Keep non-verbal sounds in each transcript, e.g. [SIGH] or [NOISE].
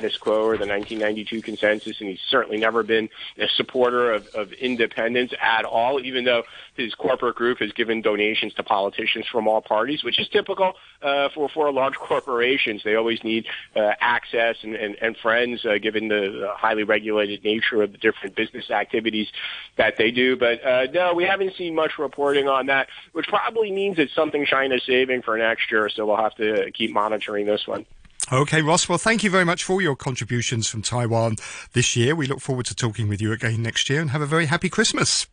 status quo or the 1992 consensus, and he's certainly never been a supporter of, of independence at all, even though his corporate group has given donations to politicians from all parties, which is typical uh, for for large [LAUGHS] corporations. They always need uh, access and, and, and friends, uh, given the highly regulated nature of the different business activities that they do. But uh, no, we haven't seen much reporting on that, which probably means it's something China's saving for next year. So we'll have to keep monitoring this one. Okay, Ross. Well, thank you very much for all your contributions from Taiwan this year. We look forward to talking with you again next year and have a very happy Christmas.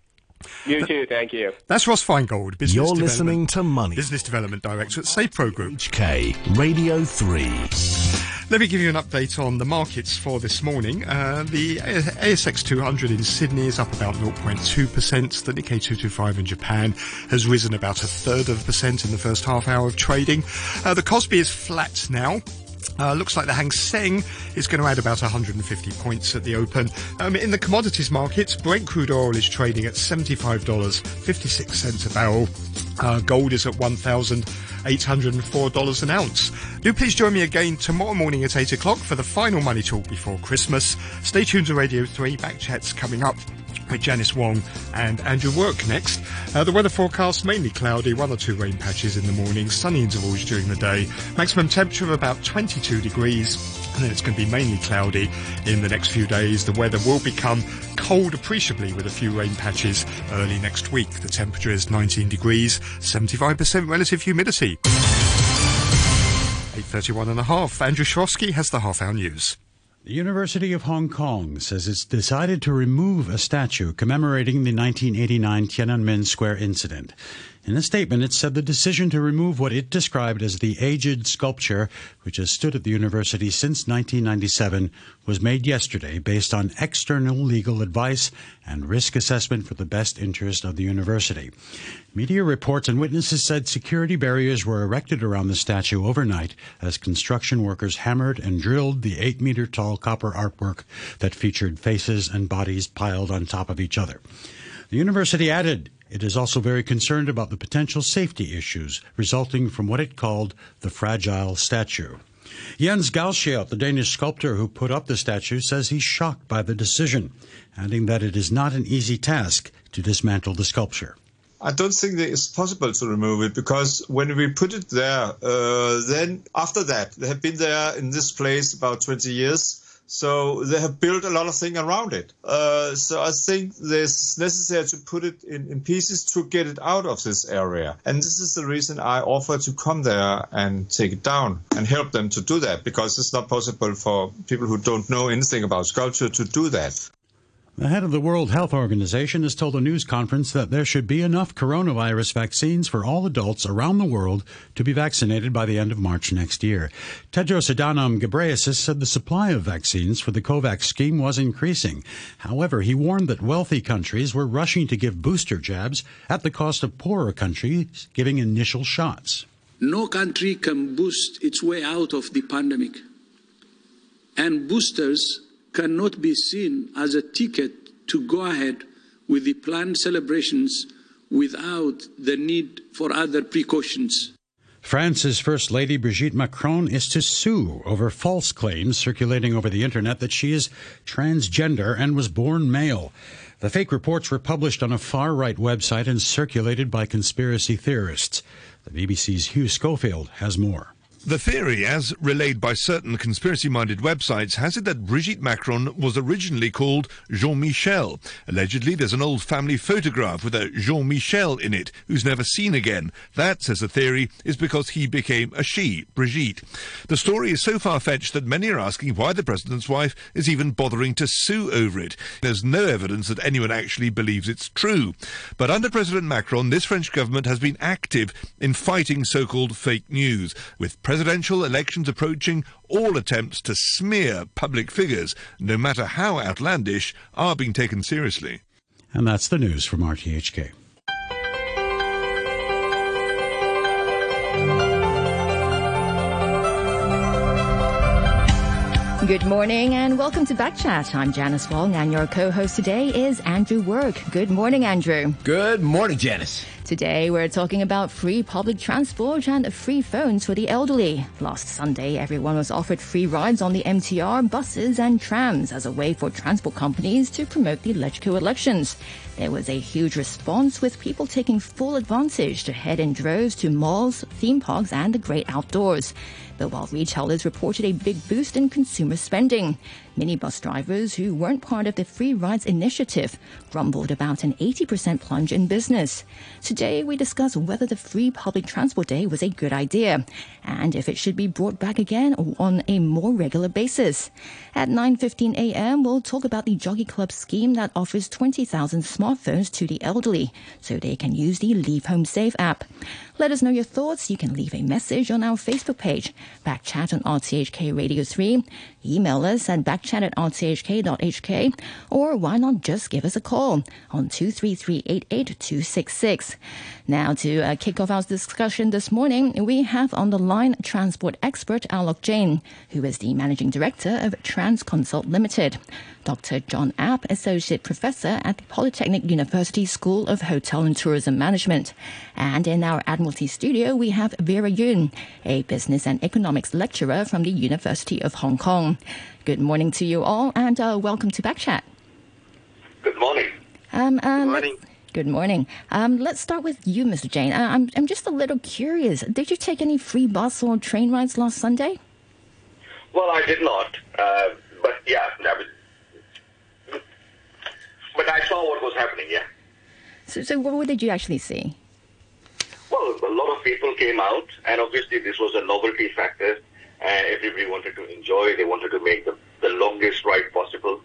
You too, thank you. That's Ross Feingold, Business You're listening to Money. Business Development Director at SafePro Group. HK Radio 3. Let me give you an update on the markets for this morning. Uh, the ASX 200 in Sydney is up about 0.2%. The Nikkei 225 in Japan has risen about a third of a percent in the first half hour of trading. Uh, the Kospi is flat now uh, looks like the Hang Seng is going to add about 150 points at the open. Um, in the commodities markets, Brent crude oil is trading at $75.56 a barrel. Uh, gold is at $1,804 an ounce. Do please join me again tomorrow morning at 8 o'clock for the final money talk before Christmas. Stay tuned to Radio 3. Back chats coming up with Janice Wong and Andrew Work next. Uh, the weather forecast mainly cloudy, one or two rain patches in the morning, sunny intervals during the day. Maximum temperature of about 22 degrees. And then it's going to be mainly cloudy in the next few days. The weather will become cold appreciably with a few rain patches early next week. The temperature is 19 degrees, 75% relative humidity. 8.31 and a half. Andrew Shorosky has the half hour news. The University of Hong Kong says it's decided to remove a statue commemorating the 1989 Tiananmen Square incident. In a statement, it said the decision to remove what it described as the aged sculpture, which has stood at the university since 1997, was made yesterday based on external legal advice and risk assessment for the best interest of the university. Media reports and witnesses said security barriers were erected around the statue overnight as construction workers hammered and drilled the 8 meter tall copper artwork that featured faces and bodies piled on top of each other. The university added it is also very concerned about the potential safety issues resulting from what it called the fragile statue. Jens Galschiot, the Danish sculptor who put up the statue, says he's shocked by the decision, adding that it is not an easy task to dismantle the sculpture. I don't think that it's possible to remove it because when we put it there, uh, then after that, they have been there in this place about 20 years so they have built a lot of things around it. Uh, so I think it's necessary to put it in, in pieces to get it out of this area. And this is the reason I offer to come there and take it down and help them to do that because it's not possible for people who don't know anything about sculpture to do that. The head of the World Health Organization has told a news conference that there should be enough coronavirus vaccines for all adults around the world to be vaccinated by the end of March next year. Tedros Adhanom Ghebreyesus said the supply of vaccines for the COVAX scheme was increasing. However, he warned that wealthy countries were rushing to give booster jabs at the cost of poorer countries giving initial shots. No country can boost its way out of the pandemic. And boosters cannot be seen as a ticket to go ahead with the planned celebrations without the need for other precautions. France's First Lady Brigitte Macron is to sue over false claims circulating over the internet that she is transgender and was born male. The fake reports were published on a far right website and circulated by conspiracy theorists. The BBC's Hugh Schofield has more. The theory, as relayed by certain conspiracy-minded websites, has it that Brigitte Macron was originally called Jean-Michel. Allegedly, there's an old family photograph with a Jean-Michel in it, who's never seen again. That, says the theory, is because he became a she, Brigitte. The story is so far-fetched that many are asking why the president's wife is even bothering to sue over it. There's no evidence that anyone actually believes it's true. But under President Macron, this French government has been active in fighting so-called fake news, with presidential elections approaching, all attempts to smear public figures, no matter how outlandish, are being taken seriously. And that's the news from RTHK. Good morning and welcome to Backchat. I'm Janice Wong and your co-host today is Andrew Work. Good morning, Andrew. Good morning, Janice. Today, we're talking about free public transport and free phones for the elderly. Last Sunday, everyone was offered free rides on the MTR, buses, and trams as a way for transport companies to promote the LegCo elections. There was a huge response with people taking full advantage to head in droves to malls, theme parks, and the great outdoors. But while retailers reported a big boost in consumer spending, minibus drivers who weren't part of the free rides initiative grumbled about an 80% plunge in business. Today, we discuss whether the free public transport day was a good idea and if it should be brought back again on a more regular basis. At 9:15 a.m., we'll talk about the Jockey Club scheme that offers 20,000 smartphones to the elderly so they can use the Leave Home Safe app. Let us know your thoughts. You can leave a message on our Facebook page, Backchat on RTHK Radio 3. Email us at backchat at rthk.hk, or why not just give us a call on 233-88266. Now, to uh, kick off our discussion this morning, we have on the line transport expert Alok Jain, who is the managing director of Transconsult Limited. Dr. John Ap, Associate Professor at the Polytechnic University School of Hotel and Tourism Management. And in our Admiralty studio, we have Vera Yuen, a Business and Economics lecturer from the University of Hong Kong. Good morning to you all, and uh, welcome to Backchat. Good morning. Um, uh, Good morning. Good morning. Um, let's start with you, Mr. Jain. Uh, I'm, I'm just a little curious. Did you take any free bus or train rides last Sunday? Well, I did not, uh, but yeah, that was, but I saw what was happening. Yeah. So, so what did you actually see? Well, a lot of people came out, and obviously this was a novelty factor. Uh, everybody wanted to enjoy. They wanted to make the, the longest ride possible,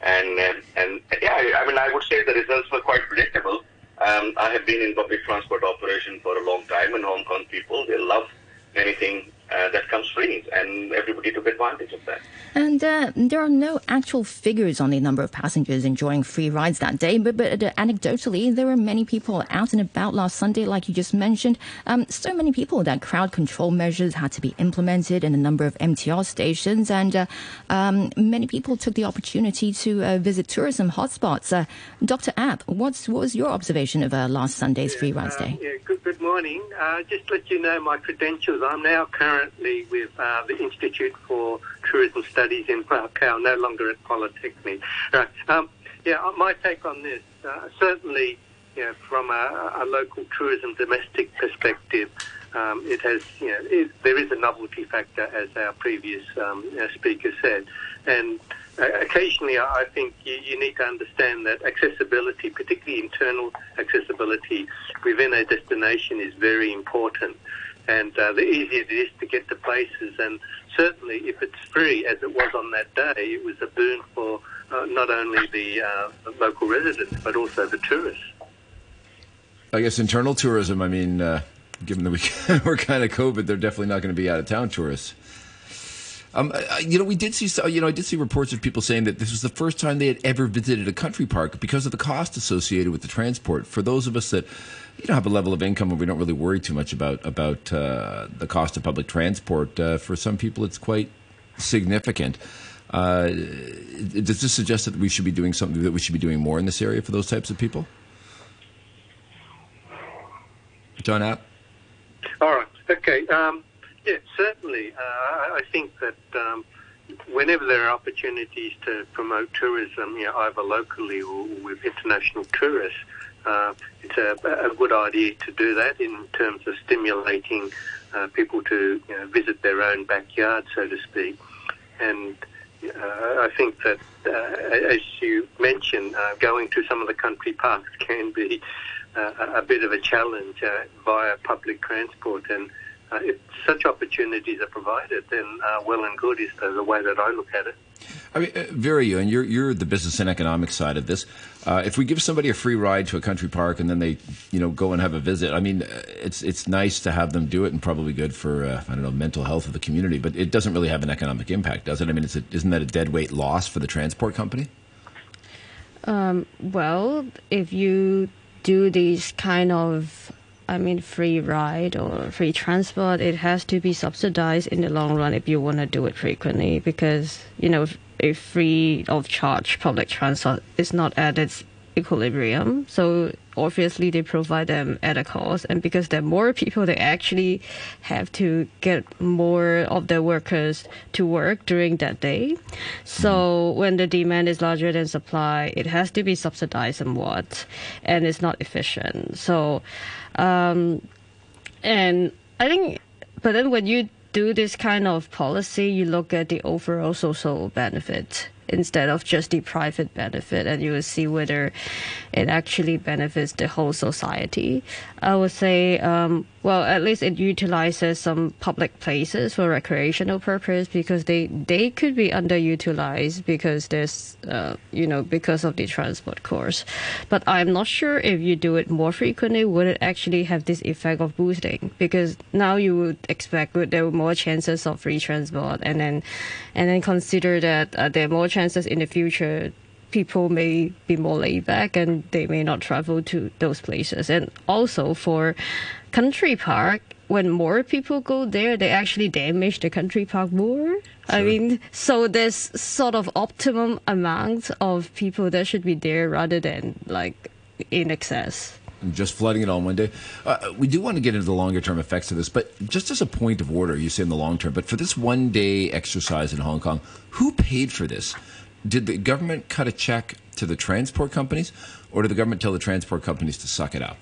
and uh, and yeah, I, I mean, I would say the results were quite predictable. Um, I have been in public transport operation for a long time, and Hong Kong people they love anything uh, that comes free, and everybody took advantage of that. And uh, there are no actual figures on the number of passengers enjoying free rides that day, but, but uh, anecdotally, there were many people out and about last Sunday, like you just mentioned. Um, so many people that crowd control measures had to be implemented in a number of MTR stations, and uh, um, many people took the opportunity to uh, visit tourism hotspots. Uh, Dr. Ap, what's, what was your observation of uh, last Sunday's free rides day? Yeah, good, good morning. Uh, just let you know my credentials. I'm now currently with uh, the Institute for Tourism Studies in Macau, no longer at Polytechnic. Right. Um, yeah, my take on this, uh, certainly, you know, from a, a local tourism domestic perspective, um, it has, you know, it, there is a novelty factor, as our previous um, speaker said, and uh, occasionally I think you, you, need to understand that accessibility, particularly internal accessibility within a destination, is very important. And uh, the easier it is to get to places, and certainly if it's free, as it was on that day, it was a boon for uh, not only the, uh, local residents but also the tourists. I guess internal tourism. I mean, uh, given that we, [LAUGHS] we're kind of COVID, they're definitely not going to be out of town tourists. Um, you know, we did see, you know, I did see reports of people saying that this was the first time they had ever visited a country park because of the cost associated with the transport. For those of us that, you know, have a level of income where we don't really worry too much about about uh, the cost of public transport, uh, for some people it's quite significant. Uh, does this suggest that we should be doing something that we should be doing more in this area for those types of people? John Ap? All right. Okay. Um, yeah, certainly. Uh, I think that um, whenever there are opportunities to promote tourism, you know, either locally or with international tourists, uh, it's a, a, good idea to do that in terms of stimulating uh, people to you know, visit their own backyard, so to speak. And uh, I think that, uh, as you mentioned, uh, going to some of the country parks can be a bit of a challenge via public transport and uh, if such opportunities are provided, then uh, well and good is the, the, way that I look at it. I mean, uh, Vera, you and you're you're the business and economic side of this. Uh, if we give somebody a free ride to a country park and then they, you know, go and have a visit, I mean, uh, it's it's nice to have them do it and probably good for uh, I don't know mental health of the community, but it doesn't really have an economic impact, does it? I mean, it's a, isn't that a dead weight loss for the transport company? Um, well, if you do these kind of I mean, free ride or free transport, it has to be subsidized in the long run if you want to do it frequently because, you know, a free of charge public transport is not at its equilibrium. So obviously they provide them at a cost, and because there are more people, they actually have to get more of their workers to work during that day. So when the demand is larger than supply, it has to be subsidized somewhat, and it's not efficient. So, um, and I think, but then when you do this kind of policy, you look at the overall social benefit instead of just the private benefit, and you will see whether it actually benefits the whole society. I would say, um, well, at least it utilizes some public places for recreational purpose because they they could be underutilized because there's uh, you know because of the transport course. But I'm not sure if you do it more frequently, would it actually have this effect of boosting? Because now you would expect that there were more chances of free transport, and then and then consider that uh, there are more chances in the future people may be more laid back and they may not travel to those places. And also for country park, when more people go there, they actually damage the country park more. I mean, so there's sort of optimum amount of people that should be there rather than like in excess. Just flooding it all in one day. Uh, we do want to get into the longer term effects of this, but just as a point of order, you say in the long term, but for this one day exercise in Hong Kong, who paid for this? Did the government cut a check to the transport companies, or did the government tell the transport companies to suck it up?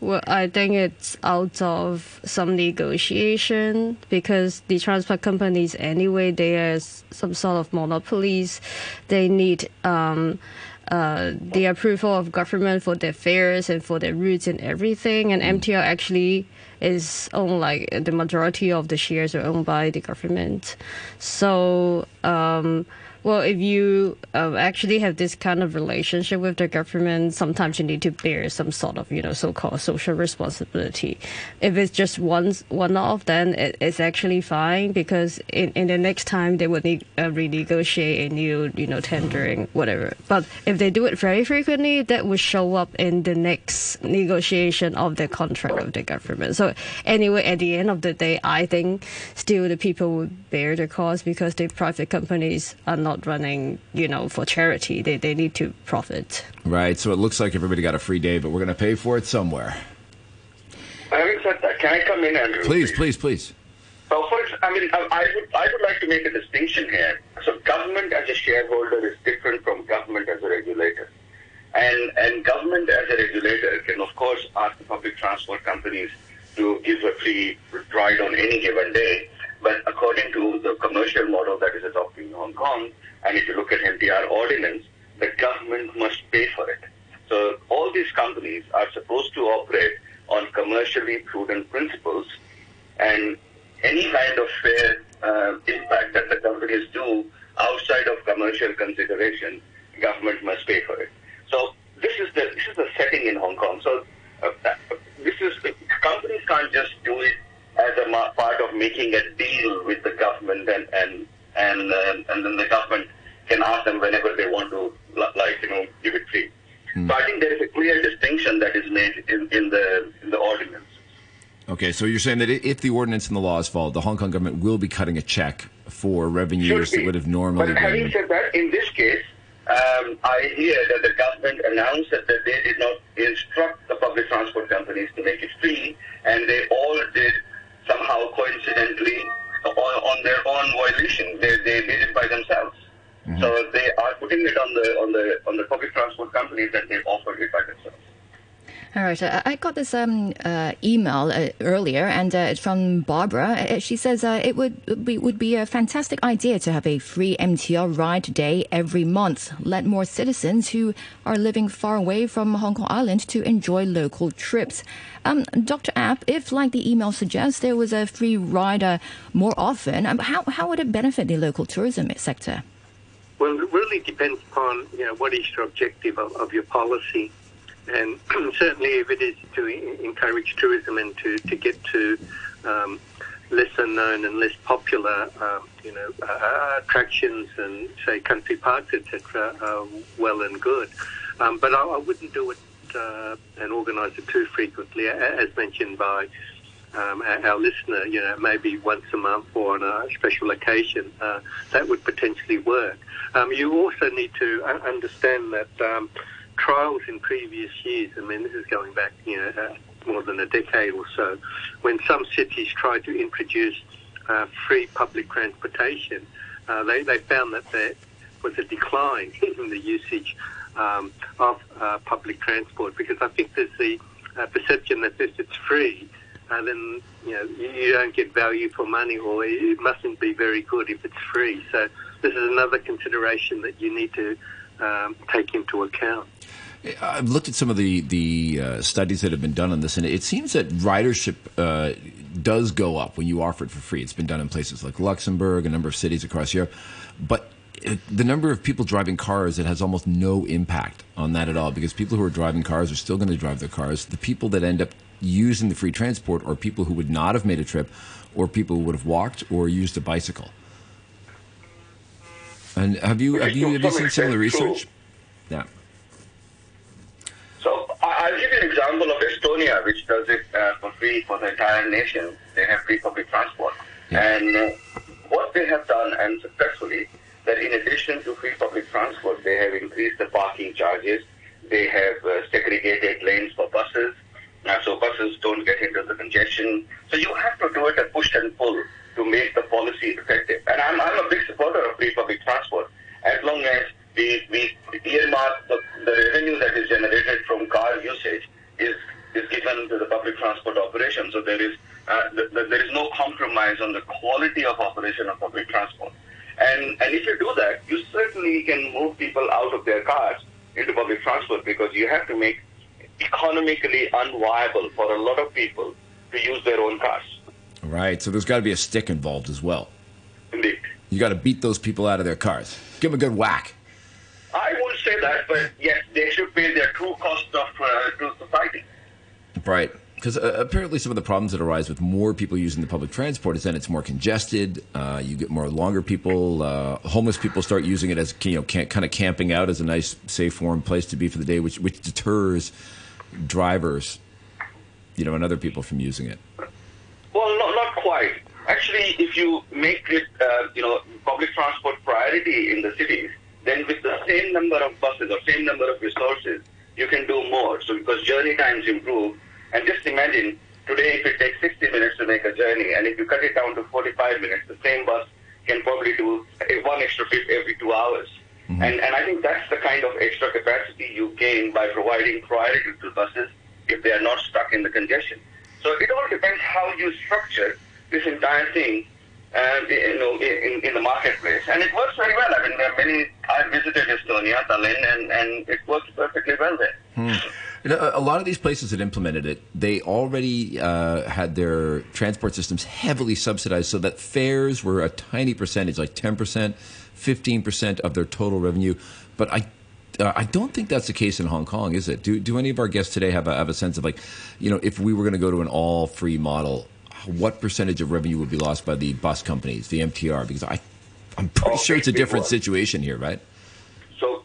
Well, I think it's out of some negotiation because the transport companies, anyway, they are some sort of monopolies. They need um, uh, the approval of government for their fares and for their routes and everything. And MTR actually is owned like the majority of the shares are owned by the government. So. Um, well, if you uh, actually have this kind of relationship with the government, sometimes you need to bear some sort of, you know, so-called social responsibility. If it's just one one-off, then it, it's actually fine because in, in the next time they would need uh, renegotiate a new, you know, tendering, whatever. But if they do it very frequently, that would show up in the next negotiation of the contract of the government. So anyway, at the end of the day, I think still the people would bear the cost because the private companies are not not running, you know, for charity. They, they need to profit. Right. So it looks like everybody got a free day, but we're going to pay for it somewhere. Having said that, can I come in, Andrew? Please, please, please. So, first, I mean, I would, I would like to make a distinction here. So, government as a shareholder is different from government as a regulator. And, and government as a regulator can, of course, ask the public transport companies to give a free ride on any given day. But according to the commercial model that is adopted in Hong Kong, and if you look at MTR ordinance, the government must pay for it. So all these companies are supposed to operate on commercially prudent principles, and any kind of fair uh, impact that the companies do outside of commercial consideration, government must pay for it. So this is the this is the setting in Hong Kong. So uh, this is companies can't just do it as a part of making a deal with the government, and and and uh, and then the government can ask them whenever they want to, like you know, give it free. Mm. So I think there is a clear distinction that is made in, in the in the ordinance. Okay, so you're saying that if the ordinance and the law is followed, the Hong Kong government will be cutting a check for revenues that would have normally but been. having said that, in this case, um, I hear that the government announced that they did not instruct the public transport companies to make it free, and they all did somehow coincidentally on, on their own violation. They, they did it by themselves. Mm-hmm. So they are putting it on the on the on the public transport companies that they offered it by themselves. Uh, I got this um, uh, email uh, earlier, and uh, it's from Barbara. Uh, she says uh, it would be, would be a fantastic idea to have a free MTR ride day every month. Let more citizens who are living far away from Hong Kong Island to enjoy local trips. Um, Dr. Ap, if, like the email suggests, there was a free rider more often, um, how, how would it benefit the local tourism sector? Well, it really depends upon you know what is your objective of, of your policy. And [CLEARS THROAT] certainly, if it is to encourage tourism and to, to get to um, lesser known and less popular, um, you know, uh, attractions and say country parks, etc., are well and good. Um, but I, I, wouldn't do it uh, and organise it too frequently, as mentioned by um, our, listener. You know, maybe once a month or on a special occasion, uh, that would potentially work. Um, you also need to understand that um, trials in previous years. I mean, this is going back, you know, uh, more than a decade or so, when some cities tried to introduce uh, free public transportation, uh, they, they found that there was a decline [LAUGHS] in the usage um, of uh, public transport because I think there's the uh, perception that if it's free, uh, then you know you, you don't get value for money, or it mustn't be very good if it's free. So this is another consideration that you need to um, take into account. I've looked at some of the the uh, studies that have been done on this, and it seems that ridership uh, does go up when you offer it for free. It's been done in places like Luxembourg, a number of cities across Europe, but it, the number of people driving cars, it has almost no impact on that at all because people who are driving cars are still going to drive their cars. The people that end up using the free transport are people who would not have made a trip, or people who would have walked or used a bicycle. And have you have you have you seen similar research? Yeah. So I- I'll give you an example of Estonia, which does it uh, for free for the entire nation. They have free public transport, and uh, what they have done, and successfully, that in addition to free public transport, they have increased the parking charges. They have uh, segregated lanes for buses, uh, so buses don't get into the congestion. So you have to do it a push and pull to make the policy effective. And I'm, I'm a big supporter of free public transport as long as we, we earmark the, the revenue that is generated from car usage is is given to the public transport operation. So there is uh, th- th- there is no compromise on the quality of operation of public transport. And and if you do that, you certainly can move people out of their cars into public transport because you have to make economically unviable for a lot of people to use their own cars. Right. So there's got to be a stick involved as well. Indeed. You got to beat those people out of their cars. Give them a good whack. I won't say that, but yes, they should pay their true cost of uh, to society. Right. Because uh, apparently, some of the problems that arise with more people using the public transport is that it's more congested. Uh, you get more longer people. Uh, homeless people start using it as you know, kind of camping out as a nice, safe, warm place to be for the day, which which deters drivers, you know, and other people from using it. Well, no, not quite. Actually, if you make it, uh, you know, public transport priority in the cities, then with the same number of buses or same number of resources, you can do more. So because journey times improve, and just imagine today if it takes 60 minutes to make a journey, and if you cut it down to 45 minutes, the same bus can probably do one extra trip every two hours. And, and I think that's the kind of extra capacity you gain by providing priority to buses if they are not stuck in the congestion. So it all depends how you structure this entire thing, um, you know, in, in the marketplace. And it works very well. I mean, there are many. I visited Estonia, Tallinn, and, and it works perfectly well there. Hmm. A a lot of these places that implemented it, they already uh, had their transport systems heavily subsidized, so that fares were a tiny percentage, like ten percent, fifteen percent of their total revenue. But I. Uh, I don't think that's the case in Hong Kong, is it? Do do any of our guests today have a have a sense of like, you know, if we were going to go to an all free model, what percentage of revenue would be lost by the bus companies, the MTR? Because I, I'm pretty sure it's a different situation here, right? So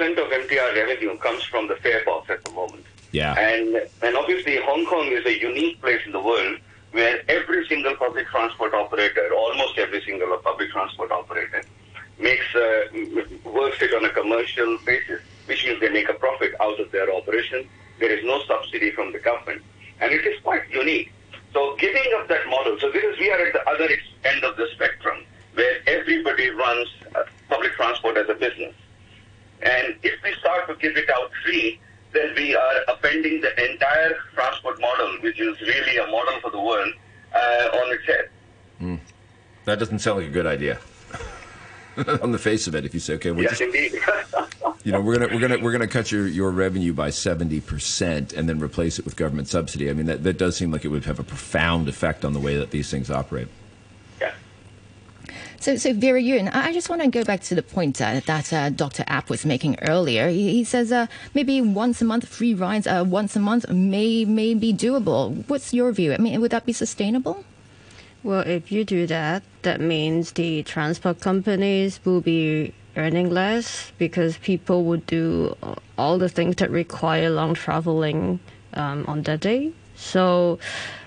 70% of MTR revenue comes from the fare box at the moment. Yeah. And and obviously Hong Kong is a unique place in the world where every single public transport operator, almost every single public transport operator, makes uh, works it on a commercial basis, which means they make a profit out of their operation. There is no subsidy from the government, and it is quite unique. So giving up that model, so this is we are at the other end of the spectrum where everybody runs uh, public transport as a business. And if we start to give it out free, then we are upending the entire transport model, which is really a model for the world, uh, on its head. Hmm. That doesn't sound like a good idea. [LAUGHS] On the face of it, if you say, okay, well, yes, just, indeed. [LAUGHS] you know, we're gonna we're gonna we're gonna cut your, your revenue by seventy percent and then replace it with government subsidy. I mean, that that does seem like it would have a profound effect on the way that these things operate. So, so Vera Yuen, I I just want to go back to the point uh, that uh, Dr. Ap was making earlier. He, he says uh, maybe once a month free rides, uh, once a month may may be doable. What's your view? I mean, would that be sustainable? Well, if you do that, that means the transport companies will be earning less because people would do all the things that require long traveling um, on that day. So,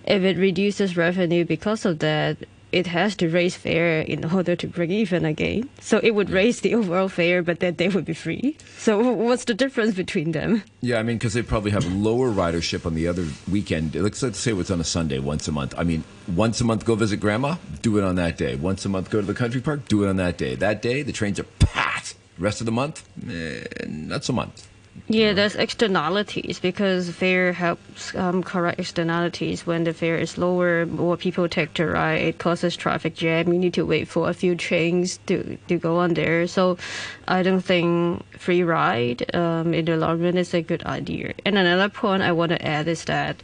if it reduces revenue because of that, it has to raise fare in order to break even again. So it would raise the overall fare, but then they would be free. So what's the difference between them? Yeah, I mean, because they probably have lower ridership on the other weekend. Let's, let's say it's on a Sunday once a month. I mean, once a month, go visit grandma, do it on that day. Once a month, go to the country park, do it on that day. That day, the trains are packed. Rest of the month, eh, not so much. Yeah, there's externalities because fare helps um, correct externalities. When the fare is lower, more people take the ride. It causes traffic jam. You need to wait for a few trains to, to go on there. So I don't think free ride um, in the long run is a good idea. And another point I want to add is that,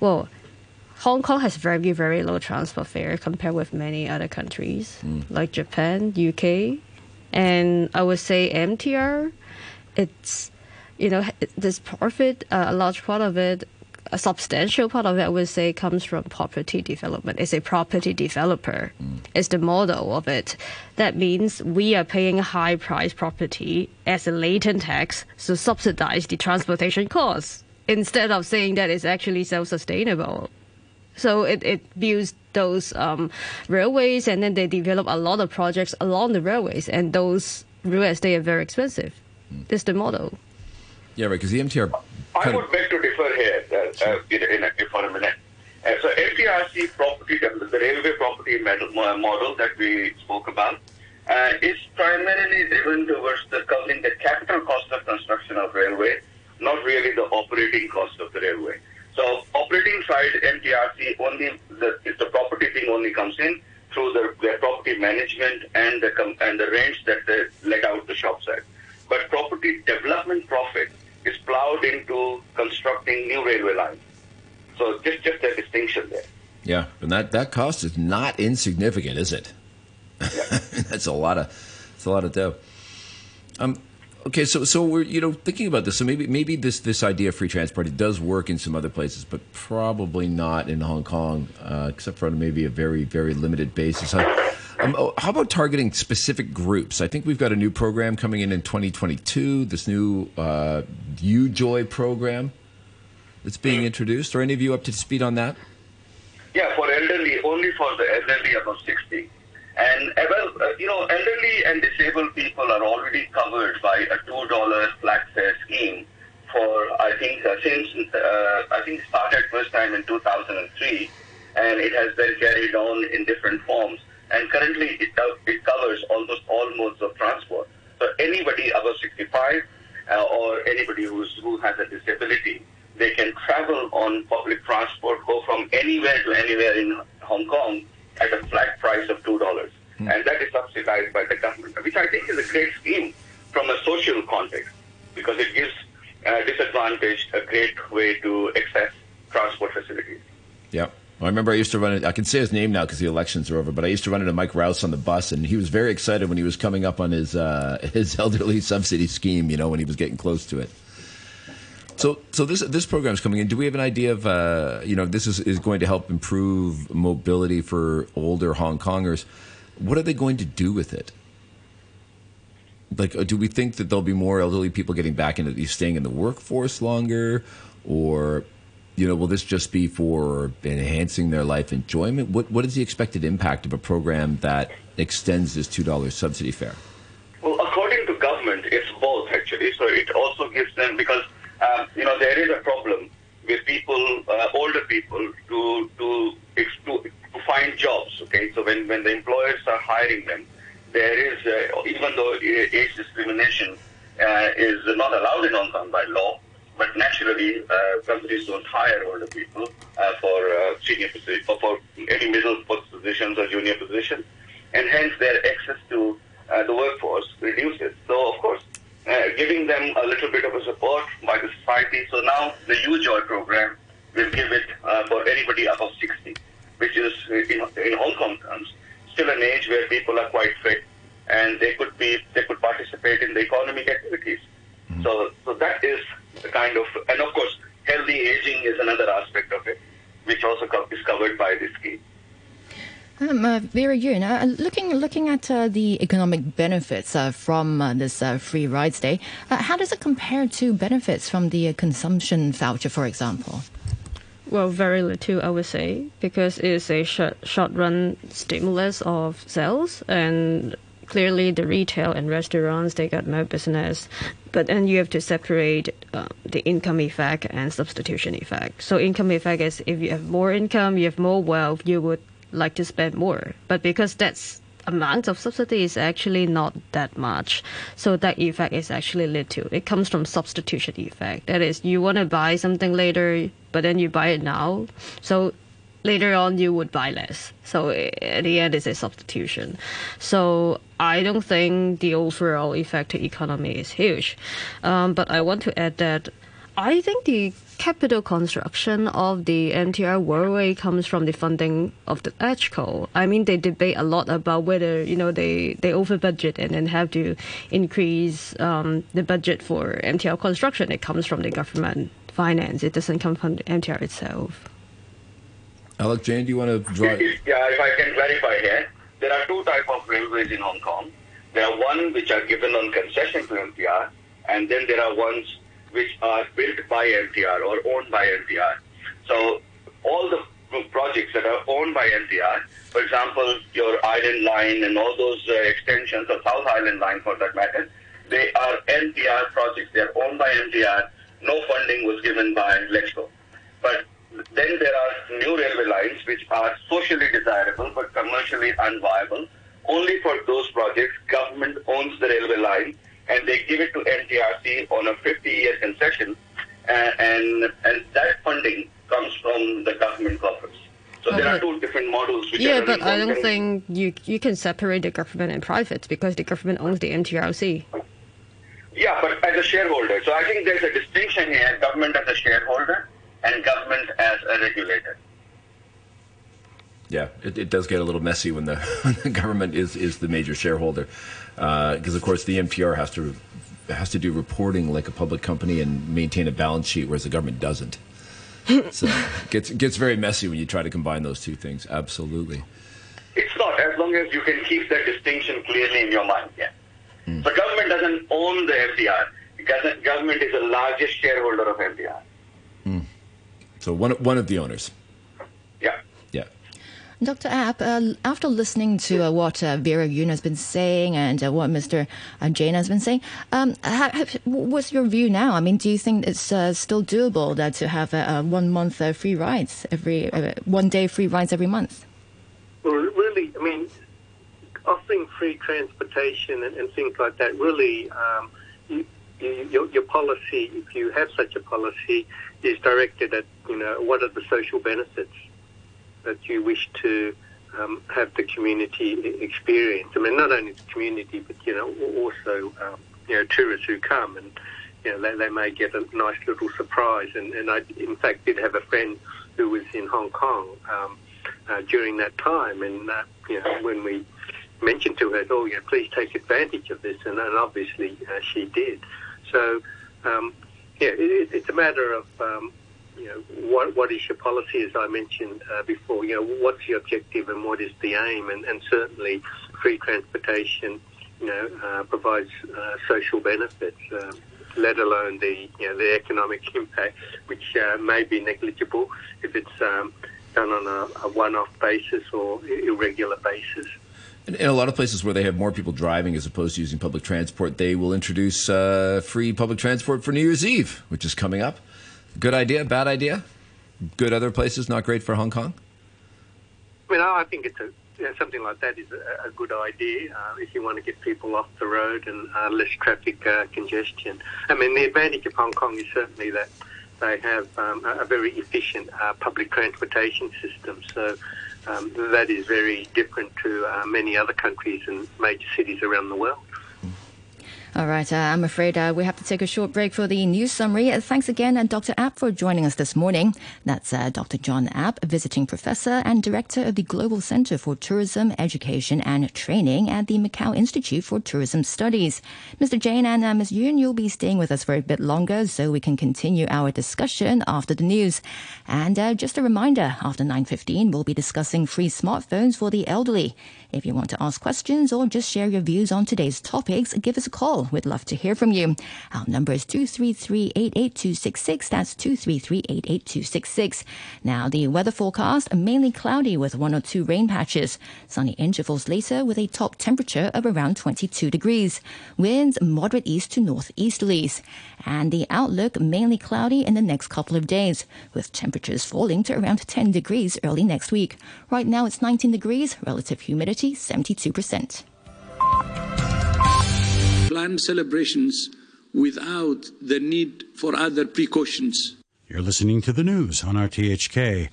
well, Hong Kong has very, very low transport fare compared with many other countries like Japan, UK, and I would say MTR. It's you know, this profit, uh, a large part of it, a substantial part of it, I would say, comes from property development. It's a property developer. It's the model of it. That means we are paying high price property as a latent tax to subsidize the transportation costs instead of saying that it's actually self-sustainable. So it, it builds those um, railways and then they develop a lot of projects along the railways and those real estate are very expensive. That's the model. Yeah, right, because the MTR. I of- would beg to differ here uh, uh, in, in a, for a minute. Uh, so MTRC property, the railway property model, model that we spoke about, uh, is primarily driven towards the covering the capital cost of construction of railway, not really the operating cost of the railway. So operating side, MTRC only the the property thing only comes in through the, their property management and the com- and the rents that they let out the shops at. But property development profit is plowed into constructing new railway lines. So just just a distinction there. Yeah, and that, that cost is not insignificant, is it? Yeah. [LAUGHS] That's a lot of it's a lot of dough. Um, okay, so so we're you know thinking about this. So maybe maybe this this idea of free transport it does work in some other places, but probably not in Hong Kong, uh, except for on maybe a very very limited basis. Um, oh, how about targeting specific groups? I think we've got a new program coming in in 2022. This new uh, UJoy program that's being introduced. Are any of you up to speed on that? Yeah, for elderly, only for the elderly above 60. And, well, uh, you know, elderly and disabled people are already covered by a $2 flat fare scheme for, I think, uh, since, uh, I think started first time in 2003, and it has been carried on in different forms. And currently it, it covers almost all modes of transport. So anybody above 65 uh, or anybody who's, who has a disability, they can travel on public transport, go from anywhere to anywhere in Hong Kong at a flat price of $2. And that is subsidized by the government, which I think is a great scheme from a social context because it gives uh, disadvantaged a great way to access transport facilities. Yeah. I remember I used to run it. I can say his name now because the elections are over. But I used to run into Mike Rouse on the bus, and he was very excited when he was coming up on his uh, [LAUGHS] his elderly subsidy scheme. You know, when he was getting close to it. So, so this this program is coming in. Do we have an idea of uh, you know this is, is going to help improve mobility for older Hong Kongers? What are they going to do with it? Like, uh, do we think that there'll be more elderly people getting back into staying in the workforce longer, or you know, will this just be for enhancing their life enjoyment? What what is the expected impact of a program that extends this two dollars subsidy fare? Well, according to government, it's both actually. So it also gives them because um, you know there is a problem with people, uh, older people, to to, to find jobs. Okay, so when when the employers are hiring them, there is uh, even though age discrimination uh, is not allowed in Hong Kong by law, but naturally uh, companies don't hire older people uh, for uh, senior position or for any middle post positions or junior positions, and hence their access to uh, the workforce reduces. So of course, uh, giving them a little bit of a support by the society. So now the UJoy program will give it uh, for anybody above 60, which is in, in Hong Kong terms still an age where people are quite fit and they could be they could participate in the economic activities. So so that is the kind of and of course healthy aging is another aspect of it, which also co- is covered by this scheme. Um, uh, Vera Yuen, uh, looking looking at uh, the economic benefits uh, from uh, this uh, free rides day, uh, how does it compare to benefits from the uh, consumption voucher, for example? Well, very little, I would say, because it's a short, short run stimulus of sales, and clearly the retail and restaurants they got no business. But then you have to separate uh, the income effect and substitution effect. So income effect is if you have more income, you have more wealth, you would like to spend more. But because that's amount of subsidy is actually not that much. So that effect is actually little. It comes from substitution effect. That is, you want to buy something later, but then you buy it now. So later on you would buy less. So at the end, it's a substitution. So I don't think the overall effect to economy is huge. Um, but I want to add that I think the capital construction of the MTR Worldway comes from the funding of the LegCo. I mean, they debate a lot about whether you know they they over budget and then have to increase um, the budget for MTR construction. It comes from the government finance. It doesn't come from the MTR itself. Alok Jain, do you want to draw? [LAUGHS] Yeah, if I can clarify here, there are two type of railways in Hong Kong. There are one which are given on concession to MTR, and then there are ones which are built by MTR or owned by MTR. So all the projects that are owned by MTR, for example, your Island Line and all those uh, extensions of South Island Line for that matter, they are MTR projects. They are owned by MTR. No funding was given by LegCo. But then there are new railway lines which are socially desirable but commercially unviable. Only for those projects, government owns the railway line and they give it to MTRC on a 50-year concession, and, and and that funding comes from the government coffers. So there are two different models. Which yeah, but I don't think you you can separate the government and private because the government owns the MTRC. Yeah, but as a shareholder. So I think there's a distinction here: government as a shareholder and government as a regulator. Yeah, it, it does get a little messy when the, [LAUGHS] when the government is, is the major shareholder, uh, because of course the MTR has to has to do reporting like a public company and maintain a balance sheet, whereas the government doesn't. so it [LAUGHS] gets gets very messy when you try to combine those two things. Absolutely. It's not as long as you can keep that distinction clearly in your mind. Yeah. Hmm. So government doesn't own the MTR. Because government is the largest shareholder of MTR. So one one of the owners. Yeah. Yeah. Dr. Ap, uh, after listening to uh, what uh, Vera Yuen has been saying and uh, what Mr. Uh, Jain has been saying, um, ha- have, what's your view now? I mean, do you think it's uh, still doable that to have uh, uh, one month uh, free rides every uh, one day free rides every month? Well, really, I mean, offering free transportation and, and things like that, really, um, you, you, your, your policy, if you have such a policy, is directed at, you know, what are the social benefits that you wish to um, have the community experience. I mean, not only the community, but, you know, also, um, you know, tourists who come and, you know, they, they may get a nice little surprise. And, and I, in fact, did have a friend who was in Hong Kong um, uh, during that time. And, uh, you know, when we mentioned to her, oh, yeah, please take advantage of this, and, and obviously uh, she did. So, um, yeah, it, it- it's a matter of, um, you know, what, what is your policy, as I mentioned uh, before, you know, what's your objective and what is the aim, and, and certainly free transportation, you know, uh, provides uh, social benefits. Um, let alone the you know the economic impact, which uh, may be negligible if it's um, done on a, a one-off basis or irregular basis. In, a lot of places where they have more people driving as opposed to using public transport, they will introduce uh, free public transport for New Year's Eve, which is coming up. Good idea, bad idea? Good other places, not great for Hong Kong? Well, I I think it's a you know, something like that is a, a good idea uh, if you want to get people off the road and uh, less traffic uh, congestion. I mean, the advantage of Hong Kong is certainly that they have um, a, a very efficient uh, public transportation system. So um, that is very different to uh, many other countries and major cities around the world. All right, uh, I'm afraid uh, we have to take a short break for the news summary. Uh, thanks again, and Dr. Ap, for joining us this morning. That's uh, Dr. John Ap, visiting professor and director of the Global Center for Tourism, Education and Training at the Macau Institute for Tourism Studies. Mr. Jain and uh, Ms. Yuen, you'll be staying with us for a bit longer so we can continue our discussion after the news. And uh, just a reminder, after 9.15, we'll be discussing free smartphones for the elderly. If you want to ask questions or just share your views on today's topics, give us a call. We'd love to hear from you. Our number is 233-88266. That's 233-88266. Now, the weather forecast, mainly cloudy with one or two rain patches. Sunny intervals later with a top temperature of around 22 degrees. Winds moderate east to northeasterlies. And the outlook mainly cloudy in the next couple of days, with temperatures falling to around 10 degrees early next week. Right now it's 19 degrees, relative humidity 72%. Planned celebrations without the need for other precautions. You're listening to the news on RTHK.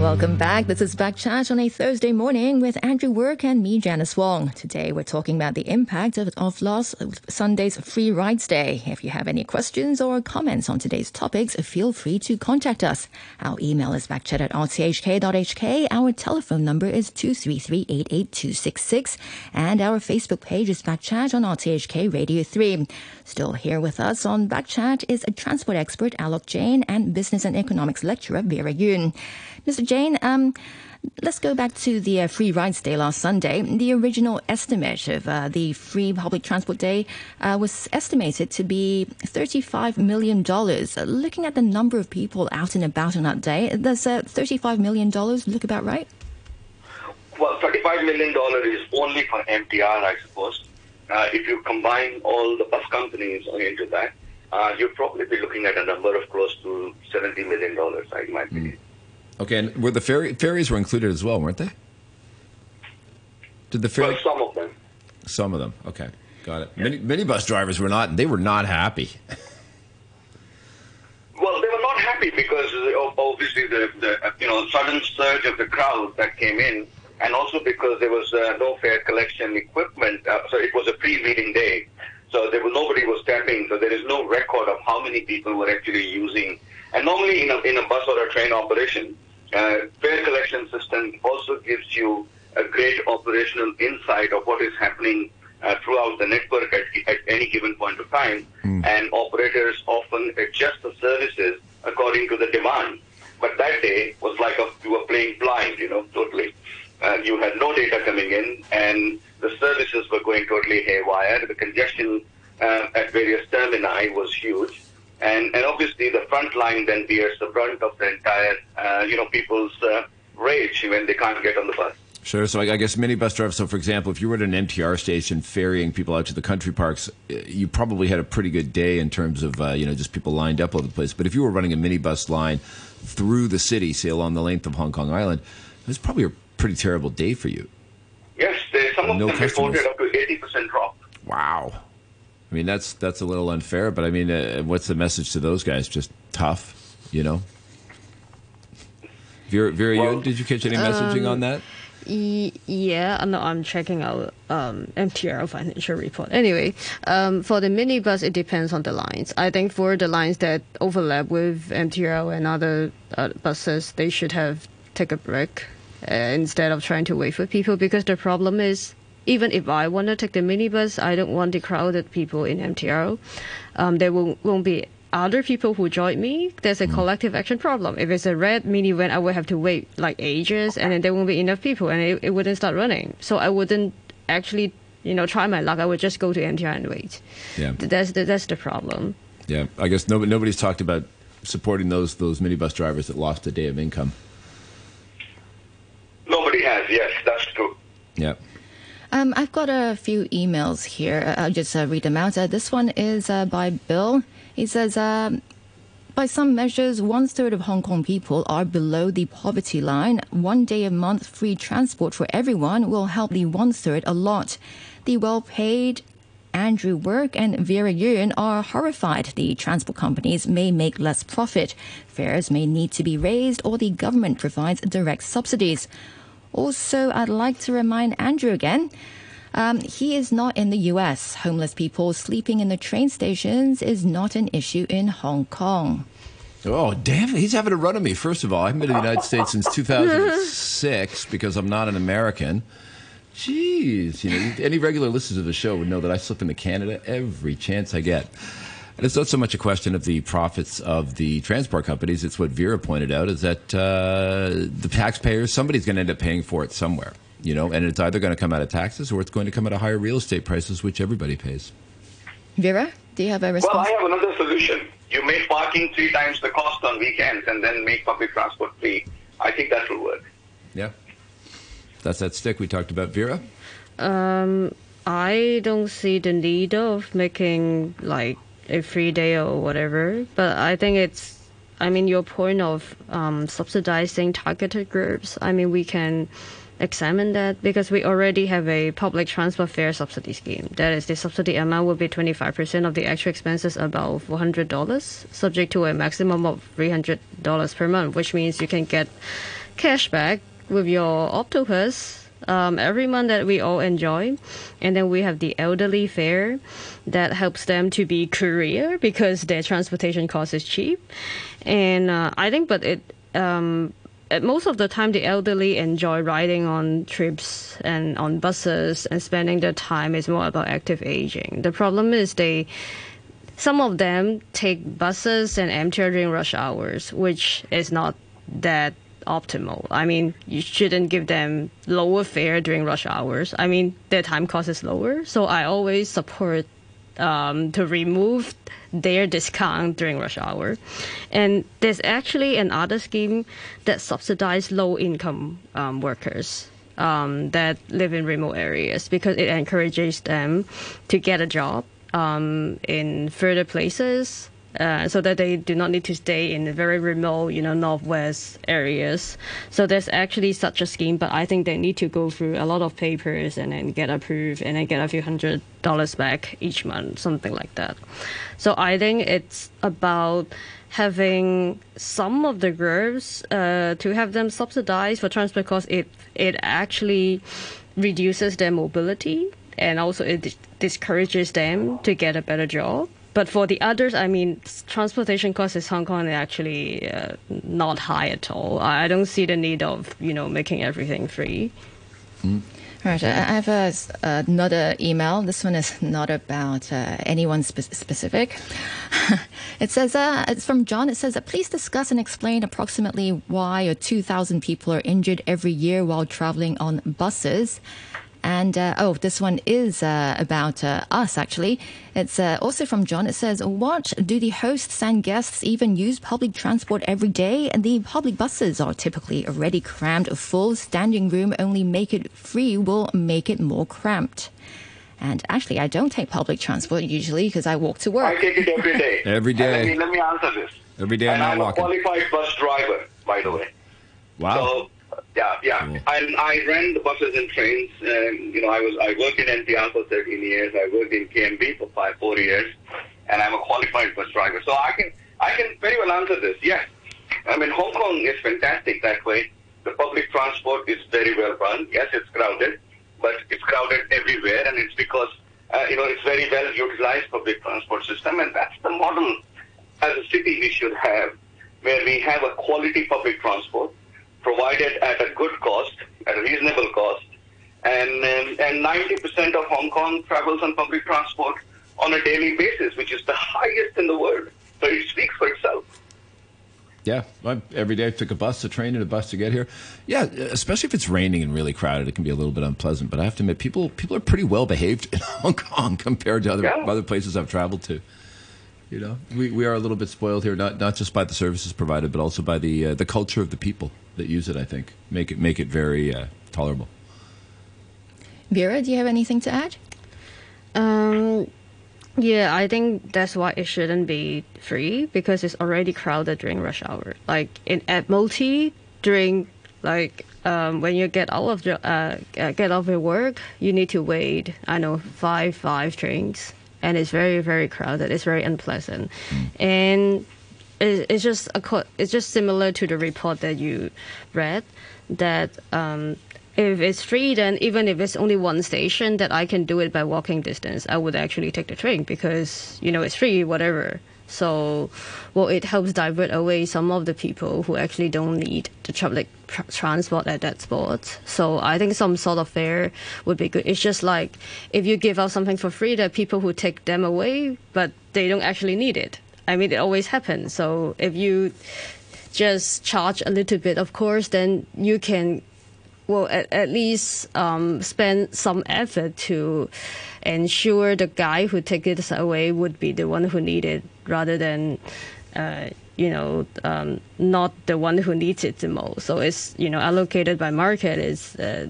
Welcome back. This is Back Chat on a Thursday morning with Andrew Work and me, Janice Wong. Today we're talking about the impact of, of last Sunday's Free Rides Day. If you have any questions or comments on today's topics, feel free to contact us. Our email is backchat at rthk.hk. Our telephone number is 233-88266. And our Facebook page is Backchat on RTHK Radio 3. Still here with us on Backchat is a transport expert, Alok Jain, and business and economics lecturer, Vera Yuen. Mr. Jain, um, let's go back to the uh, Free Rides Day last Sunday. The original estimate of uh, the Free Public Transport Day uh, was estimated to be $35 million. looking at the number of people out and about on that day, does uh, $35 million look about right? Well, $35 million is only for MTR, I suppose. Uh, if you combine all the bus companies into that, uh, you'd probably be looking at a number of close to $70 million, in my opinion. Okay, and were the ferry, ferries were included as well, weren't they? Did the ferry? Well, some of them. Some of them. Okay, got it. many minibus drivers were not. They were not happy. Well, they were not happy because of obviously the, the you know sudden surge of the crowd that came in, and also because there was uh, no fare collection equipment. Uh, so it was a pre-meeting day, so there was nobody was tapping. So there is no record of how many people were actually using. And normally in a, in a bus or a train operation, uh, fare collection system also gives you a great operational insight of what is happening uh, throughout the network at, at, any given point of time, mm. and operators often adjust the services according to the demand. But that day was like a, you were playing blind, you know, totally. Uh, you had no data coming in, and the services were going totally haywire. The congestion uh, at various termini was huge and and obviously the front line then bears the brunt of the entire uh, you know people's uh, rage when they can't get on the bus. Sure. So I, guess minibus drivers. So for example, if you were at an MTR station ferrying people out to the country parks, uh, you probably had a pretty good day in terms of uh, you know just people lined up all over the place. But if you were running a minibus line through the city, say along the length of Hong Kong Island, it was probably a pretty terrible day for you. Yes, some of no them customers. reported up to eighty percent drop. Wow. I mean, that's that's a little unfair, but I mean, uh, what's the message to those guys? Just tough, you know. Vera, Vera well, did you catch any messaging um, on that? yeah, no, I'm checking out um, MTR financial report. Anyway, um, for the minibus, it depends on the lines. I think for the lines that overlap with MTR and other uh, buses, they should have take a break uh, instead of trying to wait for people because the problem is even if I want to take the minibus, I don't want the crowded people in MTR. Um, there will, won't be other people who join me. There's a mm. collective action problem. If it's a red minivan, I will have to wait like ages, and then there won't be enough people, and it, it wouldn't start running. So I wouldn't actually, you know, try my luck. I would just go to MTR and wait. Yeah, that's the, that's the problem. Yeah, I guess nobody, nobody's talked about supporting those those minibus drivers that lost a day of income. Nobody has. Yes, that's true. Yeah. Um, I've got a few emails here. Uh, I'll just uh, read them out. Uh, this one is uh, by Bill. He says, um, by some measures, one third of Hong Kong people are below the poverty line. One day a month free transport for everyone will help the one third a lot. The well paid Andrew Work and Vera Yuen are horrified the transport companies may make less profit. Fares may need to be raised or the government provides direct subsidies. Also, I'd like to remind Andrew again. Um, he is not in the US. Homeless people sleeping in the train stations is not an issue in Hong Kong. Oh, damn. He's having a run at me. First of all, I haven't been to the United States since [LAUGHS] 2006 because I'm not an American. Jeez. You know, any regular listeners of the show would know that I slip into Canada every chance I get. And it's not so much a question of the profits of the transport companies. It's what Vera pointed out is that uh, the taxpayers, somebody's going to end up paying for it somewhere. You know, and it's either going to come out of taxes or it's going to come out of higher real estate prices, which everybody pays. Vera, do you have a response? Well, I have another solution. You make parking three times the cost on weekends and then make public transport free. I think that will work. Yeah. That's that stick we talked about. Vera? Um, I don't see the need of making like a free day or whatever, but I think it's. I mean, your point of um, subsidizing targeted groups. I mean, we can examine that because we already have a public transport fare subsidy scheme. That is, the subsidy amount will be 25% of the actual expenses above $400, subject to a maximum of $300 per month, which means you can get cash back with your octopus um, every month that we all enjoy. And then we have the elderly fare that helps them to be career because their transportation cost is cheap. And uh, I think, but it, um, most of the time, the elderly enjoy riding on trips and on buses and spending their time is more about active aging. The problem is they, some of them take buses and MTR during rush hours, which is not that optimal. I mean, you shouldn't give them lower fare during rush hours. I mean, their time cost is lower. So I always support um, to remove their discount during rush hour. And there's actually another scheme that subsidizes low income um, workers. Um, that live in remote areas because it encourages them to get a job um, in further places uh, so that they do not need to stay in the very remote, you know, northwest areas. So there's actually such a scheme, but I think they need to go through a lot of papers and then get approved and then get a few hundred dollars back each month, something like that. So I think it's about having some of the groups uh, to have them subsidized for transport because it it actually reduces their mobility and also it discourages them to get a better job but for the others, I mean, transportation costs in Hong Kong are actually uh, not high at all. I don't see the need of you know making everything free. Mm. Right, I have a, another email. This one is [LAUGHS] not about uh, anyone spe- specific. [LAUGHS] it says, uh, it's from John. It says, please discuss and explain approximately why or 2,000 people are injured every year while traveling on buses. And uh, oh, this one is uh, about uh, us, actually. It's uh, also from John. It says, What do the hosts and guests even use public transport every day? And the public buses are typically already crammed full. Standing room only make it free will make it more cramped. And actually, I don't take public transport usually because I walk to work. I take it every day. [LAUGHS] every day. Let me, let me, answer this. Every day and I'm, I'm walking. a qualified bus driver, by the way. Wow. So, yeah, yeah. Cool. I, I ran the buses and trains. And, you know, I was I worked in MTR for 13 years. I worked in KMB for five, four years, and I'm a qualified bus driver. So I can I can very well answer this. Yes, I mean Hong Kong is fantastic that way. The public transport is very well run. Yes, it's crowded, but it's crowded everywhere, and it's because uh, you know it's very well utilized public transport system, and that's the model as a city we should have, where we have a quality public transport provided at a good cost, at a reasonable cost, and um, and 90% of Hong Kong travels on public transport on a daily basis, which is the [LAUGHS] highest in the world. So it speaks for itself. Yeah, I, every day I took a bus, a train, and a bus to get here. Yeah, especially if it's raining and really crowded, it can be a little bit unpleasant. But I have to admit, people people are pretty well behaved in [LAUGHS] Hong Kong compared to other Yeah. other places I've traveled to. You know, we, we are a little bit spoiled here, not not just by the services provided, but also by the uh, the culture of the people that use it. I think make it make it very uh, tolerable. Vera, do you have anything to add? Um, yeah, I think that's why it shouldn't be free because it's already crowded during rush hour. Like in at Multi during like um, when you get out of your uh, uh, get off your work, you need to wait. I know five five trains, and it's very very crowded. It's very unpleasant, and it, it's just a it's just similar to the report that you read that um, if it's free, then even if it's only one station, that I can do it by walking distance, I would actually take the train because you know it's free, whatever. So, well, it helps divert away some of the people who actually don't need the public tr- transport at that spot. So, I think some sort of fare would be good. It's just like if you give out something for free, there are people who take them away, but they don't actually need it. I mean, it always happens. So, if you just charge a little bit, of course, then you can well, at, at least um, spend some effort to ensure the guy who takes it away would be the one who need it rather than, uh, you know, um, not the one who needs it the most. So it's, you know, allocated by market is, uh,